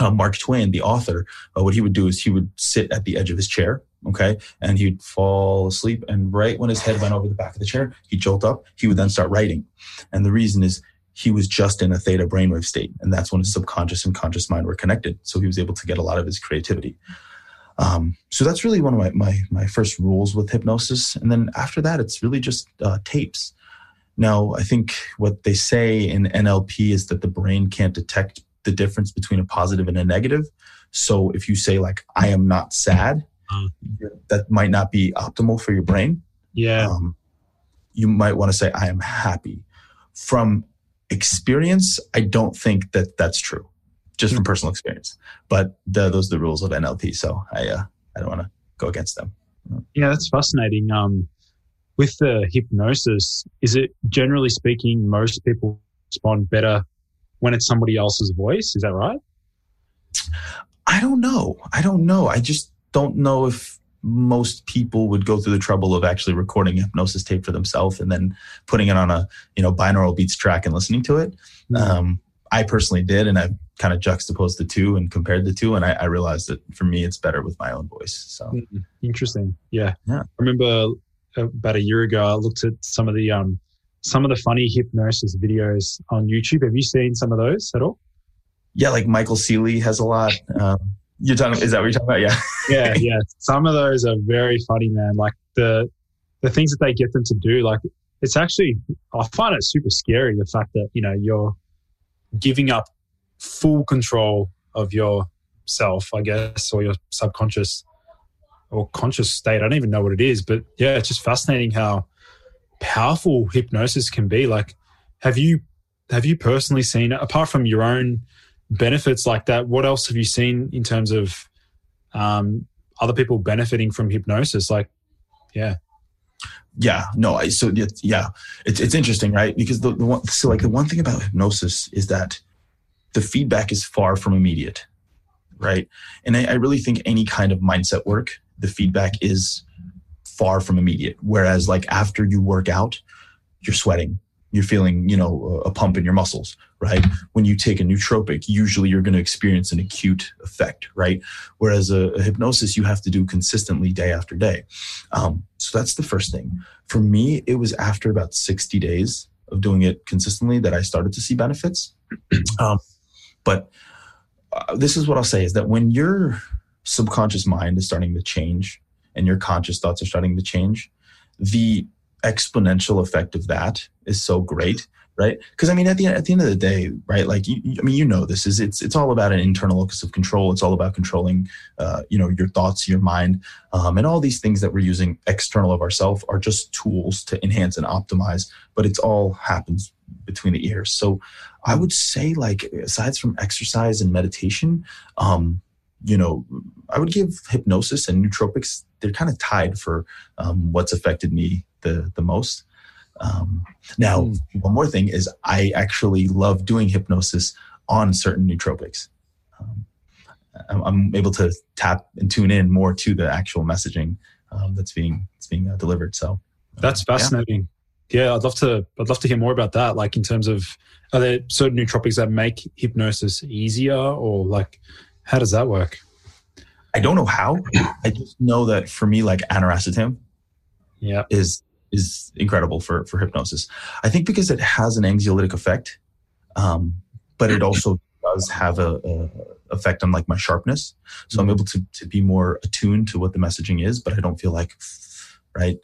uh, Mark Twain, the author, uh, what he would do is he would sit at the edge of his chair okay and he'd fall asleep and right when his head went over the back of the chair he'd jolt up he would then start writing. And the reason is he was just in a theta brainwave state and that's when his subconscious and conscious mind were connected so he was able to get a lot of his creativity. Um, so that's really one of my, my, my first rules with hypnosis and then after that it's really just uh, tapes. Now i think what they say in nlp is that the brain can't detect the difference between a positive and a negative so if you say like i am not sad Mm. that might not be optimal for your brain. Yeah. Um, you might want to say, I am happy. From experience, I don't think that that's true, just from personal experience. But the, those are the rules of NLP. So I, uh, I don't want to go against them. Yeah, that's fascinating. Um, with the hypnosis, is it generally speaking, most people respond better when it's somebody else's voice? Is that right? I don't know. I don't know. I just don't know if most people would go through the trouble of actually recording a hypnosis tape for themselves and then putting it on a you know binaural beats track and listening to it. Mm-hmm. Um, I personally did, and I kind of juxtaposed the two and compared the two, and I, I, realized that for me, it's better with my own voice. So mm-hmm. interesting, yeah. yeah. I remember about a year ago, I looked at some of the um, some of the funny hypnosis videos on YouTube. Have you seen some of those at all? Yeah, like Michael Sealey has a lot. Um, you're talking, is that what you're talking about? Yeah. (laughs) yeah, yeah. Some of those are very funny, man. Like the the things that they get them to do, like it's actually I find it super scary the fact that, you know, you're giving up full control of yourself, I guess, or your subconscious or conscious state. I don't even know what it is, but yeah, it's just fascinating how powerful hypnosis can be. Like, have you have you personally seen apart from your own benefits like that, what else have you seen in terms of um, other people benefiting from hypnosis? Like, yeah. Yeah, no, I, so yeah, it's, it's interesting, right? Because the, the one, so like the one thing about hypnosis is that the feedback is far from immediate, right? And I, I really think any kind of mindset work, the feedback is far from immediate. Whereas like after you work out, you're sweating, you're feeling, you know, a pump in your muscles, right? When you take a nootropic, usually you're going to experience an acute effect, right? Whereas a, a, hypnosis, you have to do consistently day after day. Um, so that's the first thing. For me, it was after about 60 days of doing it consistently that I started to see benefits. (clears throat) Um, but uh, this is what I'll say is that when your subconscious mind is starting to change and your conscious thoughts are starting to change, the exponential effect of that is so great right? Because i mean at the at the end of the day right like you, i mean you know this is it's it's all about an internal locus of control. It's all about controlling uh, you know your thoughts your mind um, and all these things that we're using external of ourselves are just tools to enhance and optimize but it's all happens between the ears. So i would say like aside from exercise and meditation um, you know, I would give hypnosis and nootropics. They're kind of tied for um, what's affected me the the most. Um, now, mm. one more thing is I actually love doing hypnosis on certain nootropics. Um, I'm, I'm, able to tap and tune in more to the actual messaging um, that's being that's being uh, delivered. So uh, that's fascinating. Yeah. yeah, I'd love to. I'd love to hear more about that. Like in terms of, are there certain nootropics that make hypnosis easier, or like, how does that work? I don't know how. I just know that for me, like aniracetam, yeah, is is incredible for for hypnosis. I think because it has an anxiolytic effect, um, but it also does have a, a, effect on like my sharpness. So I'm mm-hmm. able to to be more attuned to what the messaging is, but I don't feel like right.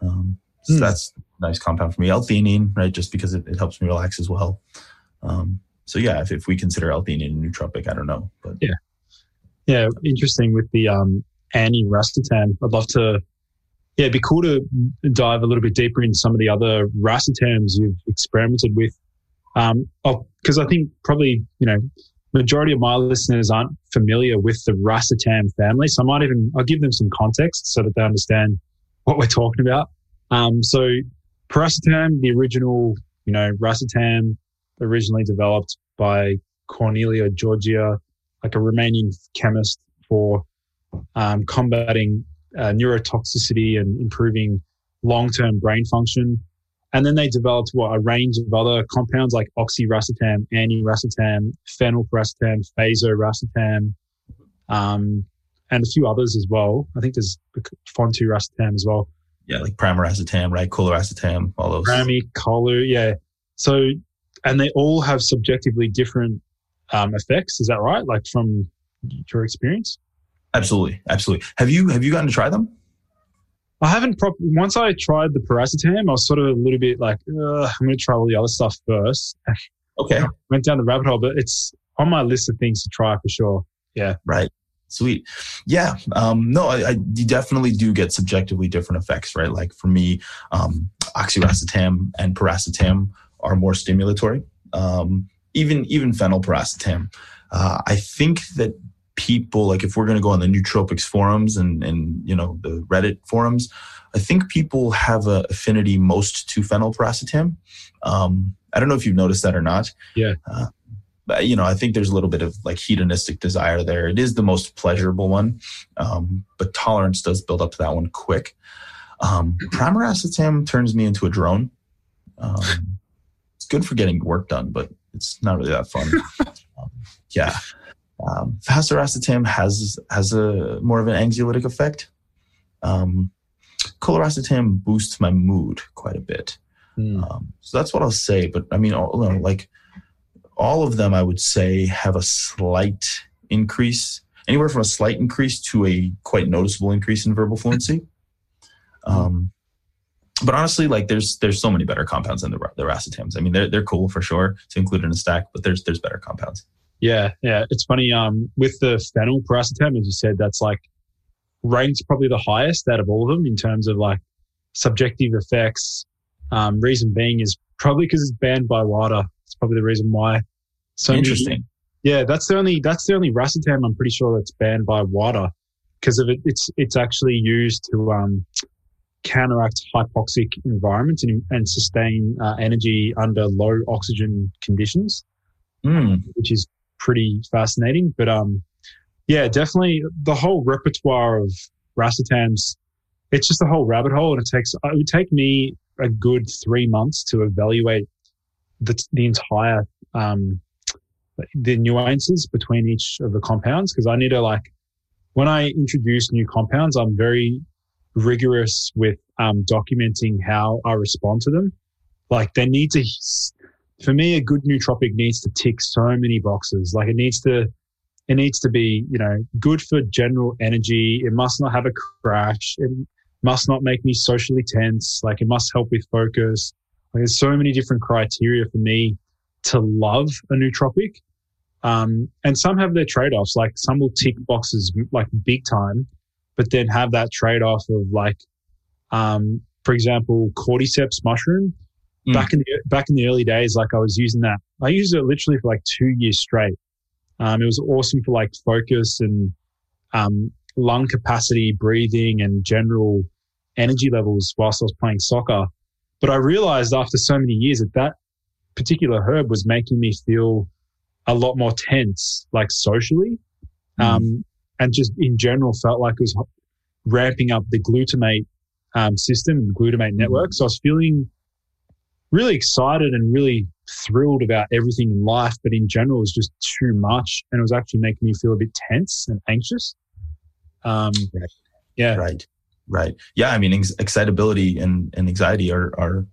Um, so mm. that's nice compound for me. L-theanine, right? Just because it, it helps me relax as well. Um, so yeah, if, if we consider L-theanine nootropic, I don't know, but yeah, yeah, interesting with the um, aniracetam. I'd love to. Yeah, it'd be cool to dive a little bit deeper into some of the other racetams you've experimented with. Um, because oh, I think probably you know majority of my listeners aren't familiar with the racetam family, so I might even I'll give them some context so that they understand what we're talking about. Um, so piracetam, the original, you know, racetam, originally developed by Corneliu Giurgea, like a Romanian chemist for um, combating uh, neurotoxicity and improving long term brain function. And then they developed what a range of other compounds like oxiracetam, aniracetam, phenylpiracetam, vasoracetam, um, and a few others as well. I think there's fonturacetam as well. Yeah, like pramiracetam, right? Coluracetam, all those. Prami, colu, yeah. So and they all have subjectively different um, effects. Is that right? Like from your experience? Absolutely, absolutely. Have you have you gotten to try them? I haven't. Pro- Once I tried the piracetam, I was sort of a little bit like, I'm going to try all the other stuff first. (laughs) Okay. Went down the rabbit hole, but it's on my list of things to try for sure. Yeah. Right. Sweet. Yeah. Um, no, I, I, you definitely do get subjectively different effects, right? Like for me, um, oxiracetam and piracetam are more stimulatory. Um, even even phenylpiracetam. Uh, I think that people like if we're going to go on the nootropics forums and and you know the Reddit forums, I think people have a affinity most to phenylpiracetam. Um, I don't know if you've noticed that or not. Yeah. Uh, but, you know, I think there's a little bit of like hedonistic desire there. It is the most pleasurable one, um, but tolerance does build up to that one quick. Um, (clears throat) pramiracetam turns me into a drone. Um, good for getting work done, but it's not really that fun. (laughs) um, yeah. Um, Vasoracetam has has a more of an anxiolytic effect. Um, coluracetam boosts my mood quite a bit. Mm. Um, so that's what I'll say. But I mean, all, you know, like all of them, I would say have a slight increase, anywhere from a slight increase to a quite noticeable increase in verbal fluency. Hmm. Um, but honestly, like there's there's so many better compounds than the the racetams. I mean, they're they're cool for sure to include in a stack, but there's there's better compounds. Yeah, yeah. It's funny. Um, with the phenyl piracetam, as you said, that's like ranks probably the highest out of all of them in terms of like subjective effects. Um, reason being is probably because it's banned by WADA. It's probably the reason why. So interesting. Many, yeah, that's the only that's the only racetam I'm pretty sure that's banned by WADA because of it. It's it's actually used to um, counteract hypoxic environments and, and sustain uh, energy under low oxygen conditions, mm. which is pretty fascinating. But um, yeah, definitely the whole repertoire of racetams. It's just a whole rabbit hole, and it takes it would take me a good three months to evaluate the the entire um, the nuances between each of the compounds because I need to like when I introduce new compounds, I'm very rigorous with um, documenting how I respond to them. Like they need to, for me, a good nootropic needs to tick so many boxes. Like it needs to, it needs to be, you know, good for general energy. It must not have a crash. It must not make me socially tense. Like it must help with focus. Like there's so many different criteria for me to love a nootropic. Um, and some have their trade offs. Like some will tick boxes like big time but then have that trade off of like, um, for example, cordyceps mushroom. Mm. Back in the back in the early days, like I was using that. I used it literally for like two years straight. Um, it was awesome for like focus and um, lung capacity, breathing, and general energy levels whilst I was playing soccer. But I realized after so many years that that particular herb was making me feel a lot more tense, like socially. Mm. Um, and just in general felt like it was ramping up the glutamate um, system and glutamate mm-hmm. network. So I was feeling really excited and really thrilled about everything in life, but in general, it was just too much, and it was actually making me feel a bit tense and anxious. Um, right. Yeah. Right. Right. Yeah. I mean, ex- excitability and, and anxiety are, are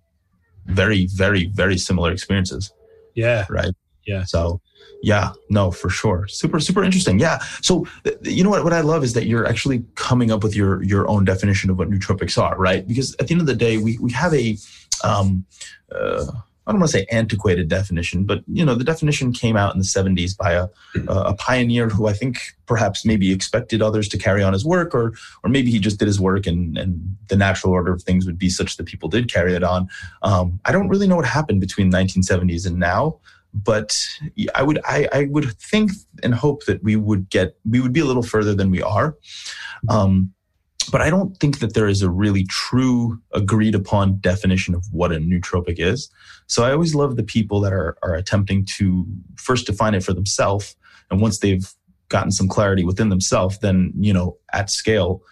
very, very, very similar experiences. Yeah. Right. Yeah. So, yeah, no, for sure. Super, super interesting. Yeah. So, you know what? What I love is that you're actually coming up with your your own definition of what nootropics are, right? Because at the end of the day, we we have a um, uh, I don't want to say antiquated definition, but you know, the definition came out in the 70s by a, a pioneer who I think perhaps maybe expected others to carry on his work, or or maybe he just did his work and and the natural order of things would be such that people did carry it on. Um, I don't really know what happened between 1970s and now, but I would I, I would think and hope that we would get we would be a little further than we are. Um, but I don't think that there is a really true agreed upon definition of what a nootropic is. So I always love the people that are, are attempting to first define it for themselves. And once they've gotten some clarity within themselves, then, you know, at scale,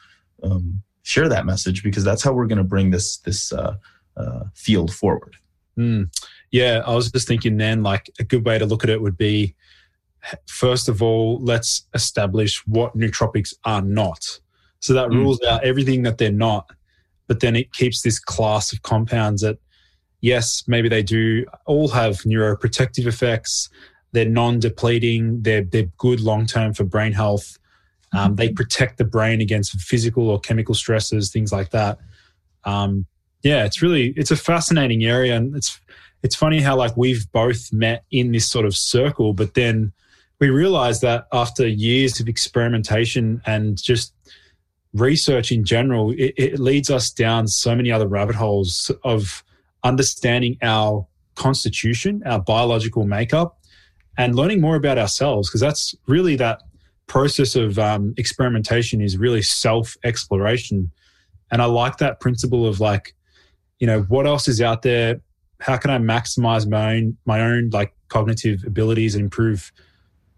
um, share that message because that's how we're going to bring this, this uh, uh, field forward. Mm. Yeah. I was just thinking then, like a good way to look at it would be, first of all, let's establish what nootropics are not so that mm. rules out everything that they're not. But then it keeps this class of compounds that, yes, maybe they do all have neuroprotective effects. They're non depleting, they're, they're good long term for brain health. Um, they mm-hmm. protect the brain against physical or chemical stresses, things like that. Um, yeah, it's really it's a fascinating area, and it's it's funny how like we've both met in this sort of circle, but then we realized that after years of experimentation and just research in general, it, it leads us down so many other rabbit holes of understanding our constitution, our biological makeup, and learning more about ourselves. Because that's really that process of um, experimentation is really self exploration. And I like that principle of like, you know, what else is out there? How can I maximize my own my own like cognitive abilities and improve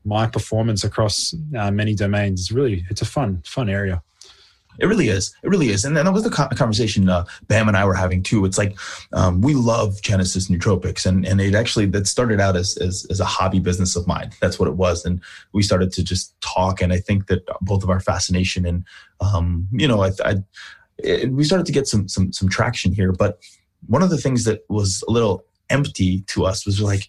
my performance across uh, many domains? It's really it's a fun fun area. It really is. It really is. And that was the conversation uh, Bam and I were having too. It's like um, we love Genesis Nootropics, and and it actually that started out as, as as a hobby business of mine. That's what it was, and we started to just talk. And I think that both of our fascination and um, you know, I, I it, we started to get some some some traction here. But one of the things that was a little empty to us was like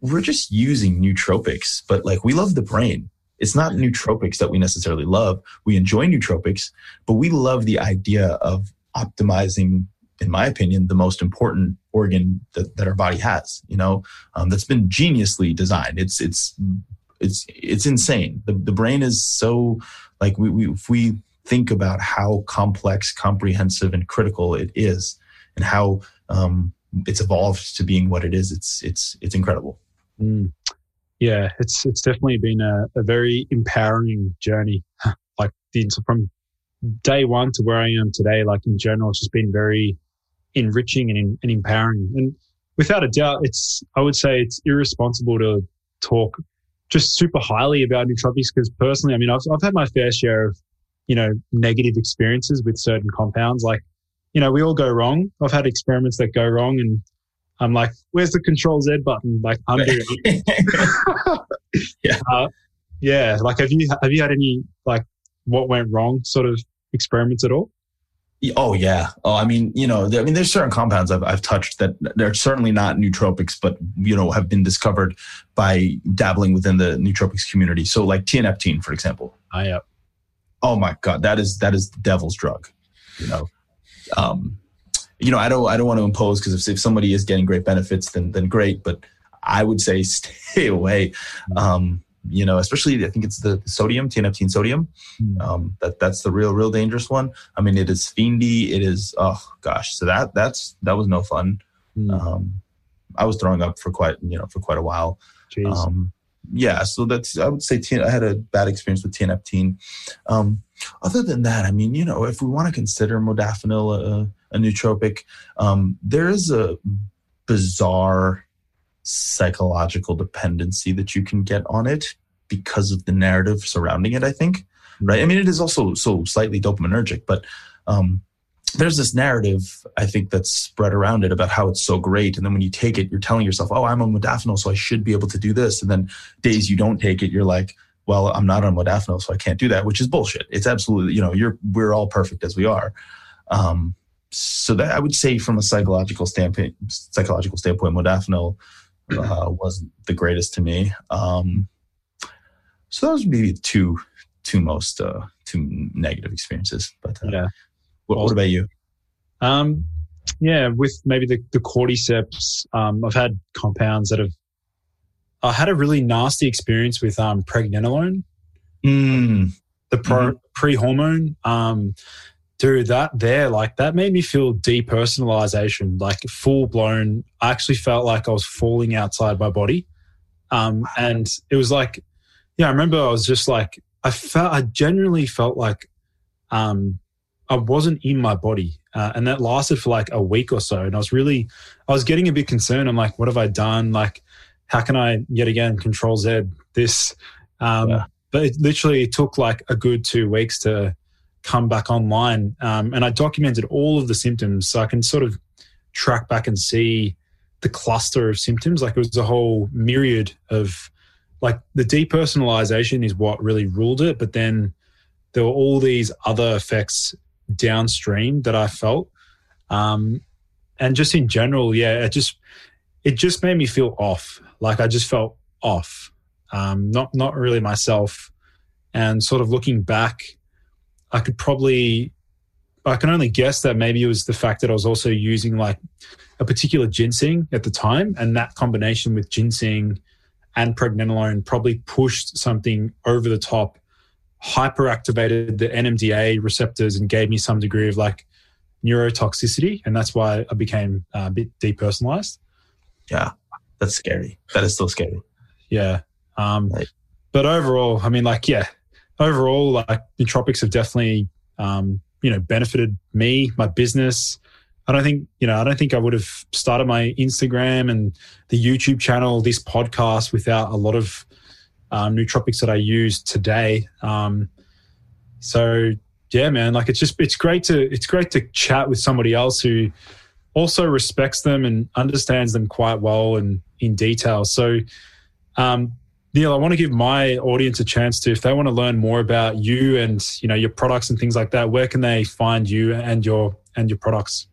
we're just using nootropics, but like we love the brain it's not nootropics that we necessarily love. We enjoy nootropics, but we love the idea of optimizing, in my opinion, the most important organ that, that our body has. You know, um, that's been geniusly designed. It's it's it's it's insane. The the brain is so like we, we if we think about how complex, comprehensive, and critical it is, and how um, it's evolved to being what it is. It's it's it's incredible. Mm yeah, it's it's definitely been a, a very empowering journey. (laughs) like the, from day one to where I am today, like in general, it's just been very enriching and, and empowering. And without a doubt, it's I would say it's irresponsible to talk just super highly about nootropics because personally, I mean, I've I've had my fair share of you know negative experiences with certain compounds. Like you know, we all go wrong. I've had experiments that go wrong, and I'm like, where's the control Z button? Like it. (laughs) yeah. (laughs) Uh, yeah. Like, have you, have you had any, like, what went wrong sort of experiments at all? Oh yeah. Oh, I mean, you know, I mean, there's certain compounds I've, I've touched that they're certainly not nootropics, but you know, have been discovered by dabbling within the nootropics community. So, like tianeptine, for example. I yeah. Oh my god, that is that is the devil's drug. You know, um, you know, I don't I don't want to impose because if, if somebody is getting great benefits, then then great. But I would say (laughs) stay away. Um, you know, especially I think it's the sodium, tianeptine sodium. Hmm. Um, that that's the real real dangerous one. I mean, it is fiendy. It is oh gosh. So that that's that was no fun. Mm. Um, I was throwing up for quite you know for quite a while. Um, yeah, so that's I would say I had a bad experience with tianeptine. Um, other than that, I mean, you know, if we want to consider modafinil a, a nootropic, um, there is a bizarre psychological dependency that you can get on it because of the narrative surrounding it. I think, right? I mean, it is also so slightly dopaminergic, but um, there's this narrative I think that's spread around it about how it's so great, and then when you take it, you're telling yourself, "Oh, I'm on modafinil, so I should be able to do this," and then days you don't take it, you're like well, I'm not on modafinil, so I can't do that, which is bullshit. It's absolutely, you know, you're we're all perfect as we are. Um, so that I would say, from a psychological standpoint, psychological standpoint, modafinil uh, (clears throat) wasn't the greatest to me. Um, so those would be the two two most uh, two negative experiences. But uh, yeah, what, what, about you? Um, yeah, with maybe the, the cordyceps, um, I've had compounds that have, I had a really nasty experience with um, pregnenolone, Mm, the pro, Mhm. pre-hormone. Um, dude, that there, like that made me feel depersonalization, like full blown. I actually felt like I was falling outside my body. Um, and it was like, yeah, I remember I was just like, I felt, I genuinely felt like, um, I wasn't in my body. Uh, and that lasted for like a week or so. And I was really, I was getting a bit concerned. I'm like, what have I done? Like, how can I yet again control Z this? Um, Yeah. But it literally took like a good two weeks to come back online. Um, and I documented all of the symptoms so I can sort of track back and see the cluster of symptoms. Like it was a whole myriad of like the depersonalization is what really ruled it. But then there were all these other effects downstream that I felt. Um, and just in general, yeah, it just it just made me feel off. Like I just felt off, um, not not really myself. And sort of looking back, I could probably I can only guess that maybe it was the fact that I was also using like a particular ginseng at the time, and that combination with ginseng and pregnenolone probably pushed something over the top, hyperactivated the NMDA receptors, and gave me some degree of like neurotoxicity, and that's why I became uh, a bit depersonalized. yeah, that's scary. That is still scary. Yeah. Um. But overall, I mean, like, yeah, overall, like, nootropics have definitely, um, you know, benefited me, my business. I don't think, you know, I don't think I would have started my Instagram and the YouTube channel, this podcast without a lot of um, nootropics that I use today. Um, so yeah, man, like it's just, it's great to, it's great to chat with somebody else who also respects them and understands them quite well and in detail. So, um, Neal, I want to give my audience a chance to, if they want to learn more about you and you know your products and things like that, where can they find you and your and your products?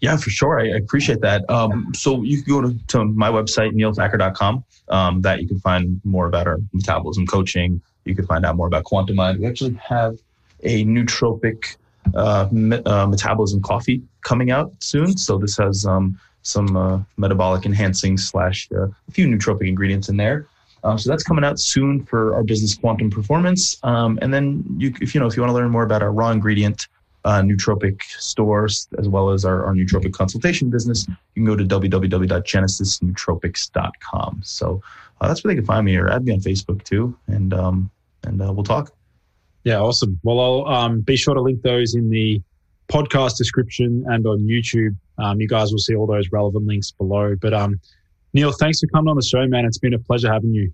Yeah, for sure. I, appreciate that. Um, so you can go to, to my website, nealthakkar.com. Um, that you can find more about our metabolism coaching. You can find out more about Quantum Mind. We actually have a nootropic uh, me- uh, metabolism coffee coming out soon. So this has um, some uh, metabolic enhancing slash uh, a few nootropic ingredients in there. Um, so that's coming out soon for our business Quantum Performance. Um, and then you, if you know, if you want to learn more about our raw ingredient uh, nootropic stores as well as our, our nootropic consultation business, you can go to www.genesisnootropics.com. So uh, that's where they can find me or add me on Facebook too. And, um, and uh, we'll talk. Yeah, awesome. Well, I'll um, be sure to link those in the podcast description and on YouTube. Um, you guys will see all those relevant links below. But um, Neal, thanks for coming on the show, man. It's been a pleasure having you.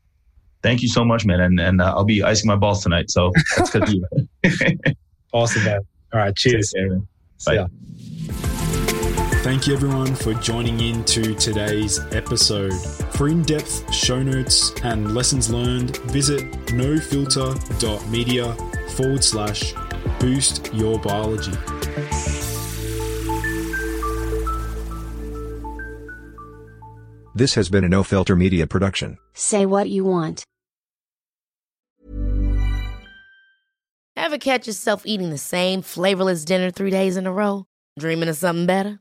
Thank you so much, man. And, and uh, I'll be icing my balls tonight. So that's good. (laughs) Awesome, man. All right, cheers. Care, man. See ya. Thank you, everyone, for joining in to today's episode. For in depth show notes and lessons learned, visit nofilter.media forward slash boost your biology. This has been a No Filter Media production. Say what you want. Ever catch yourself eating the same flavorless dinner three days in a row? Dreaming of something better?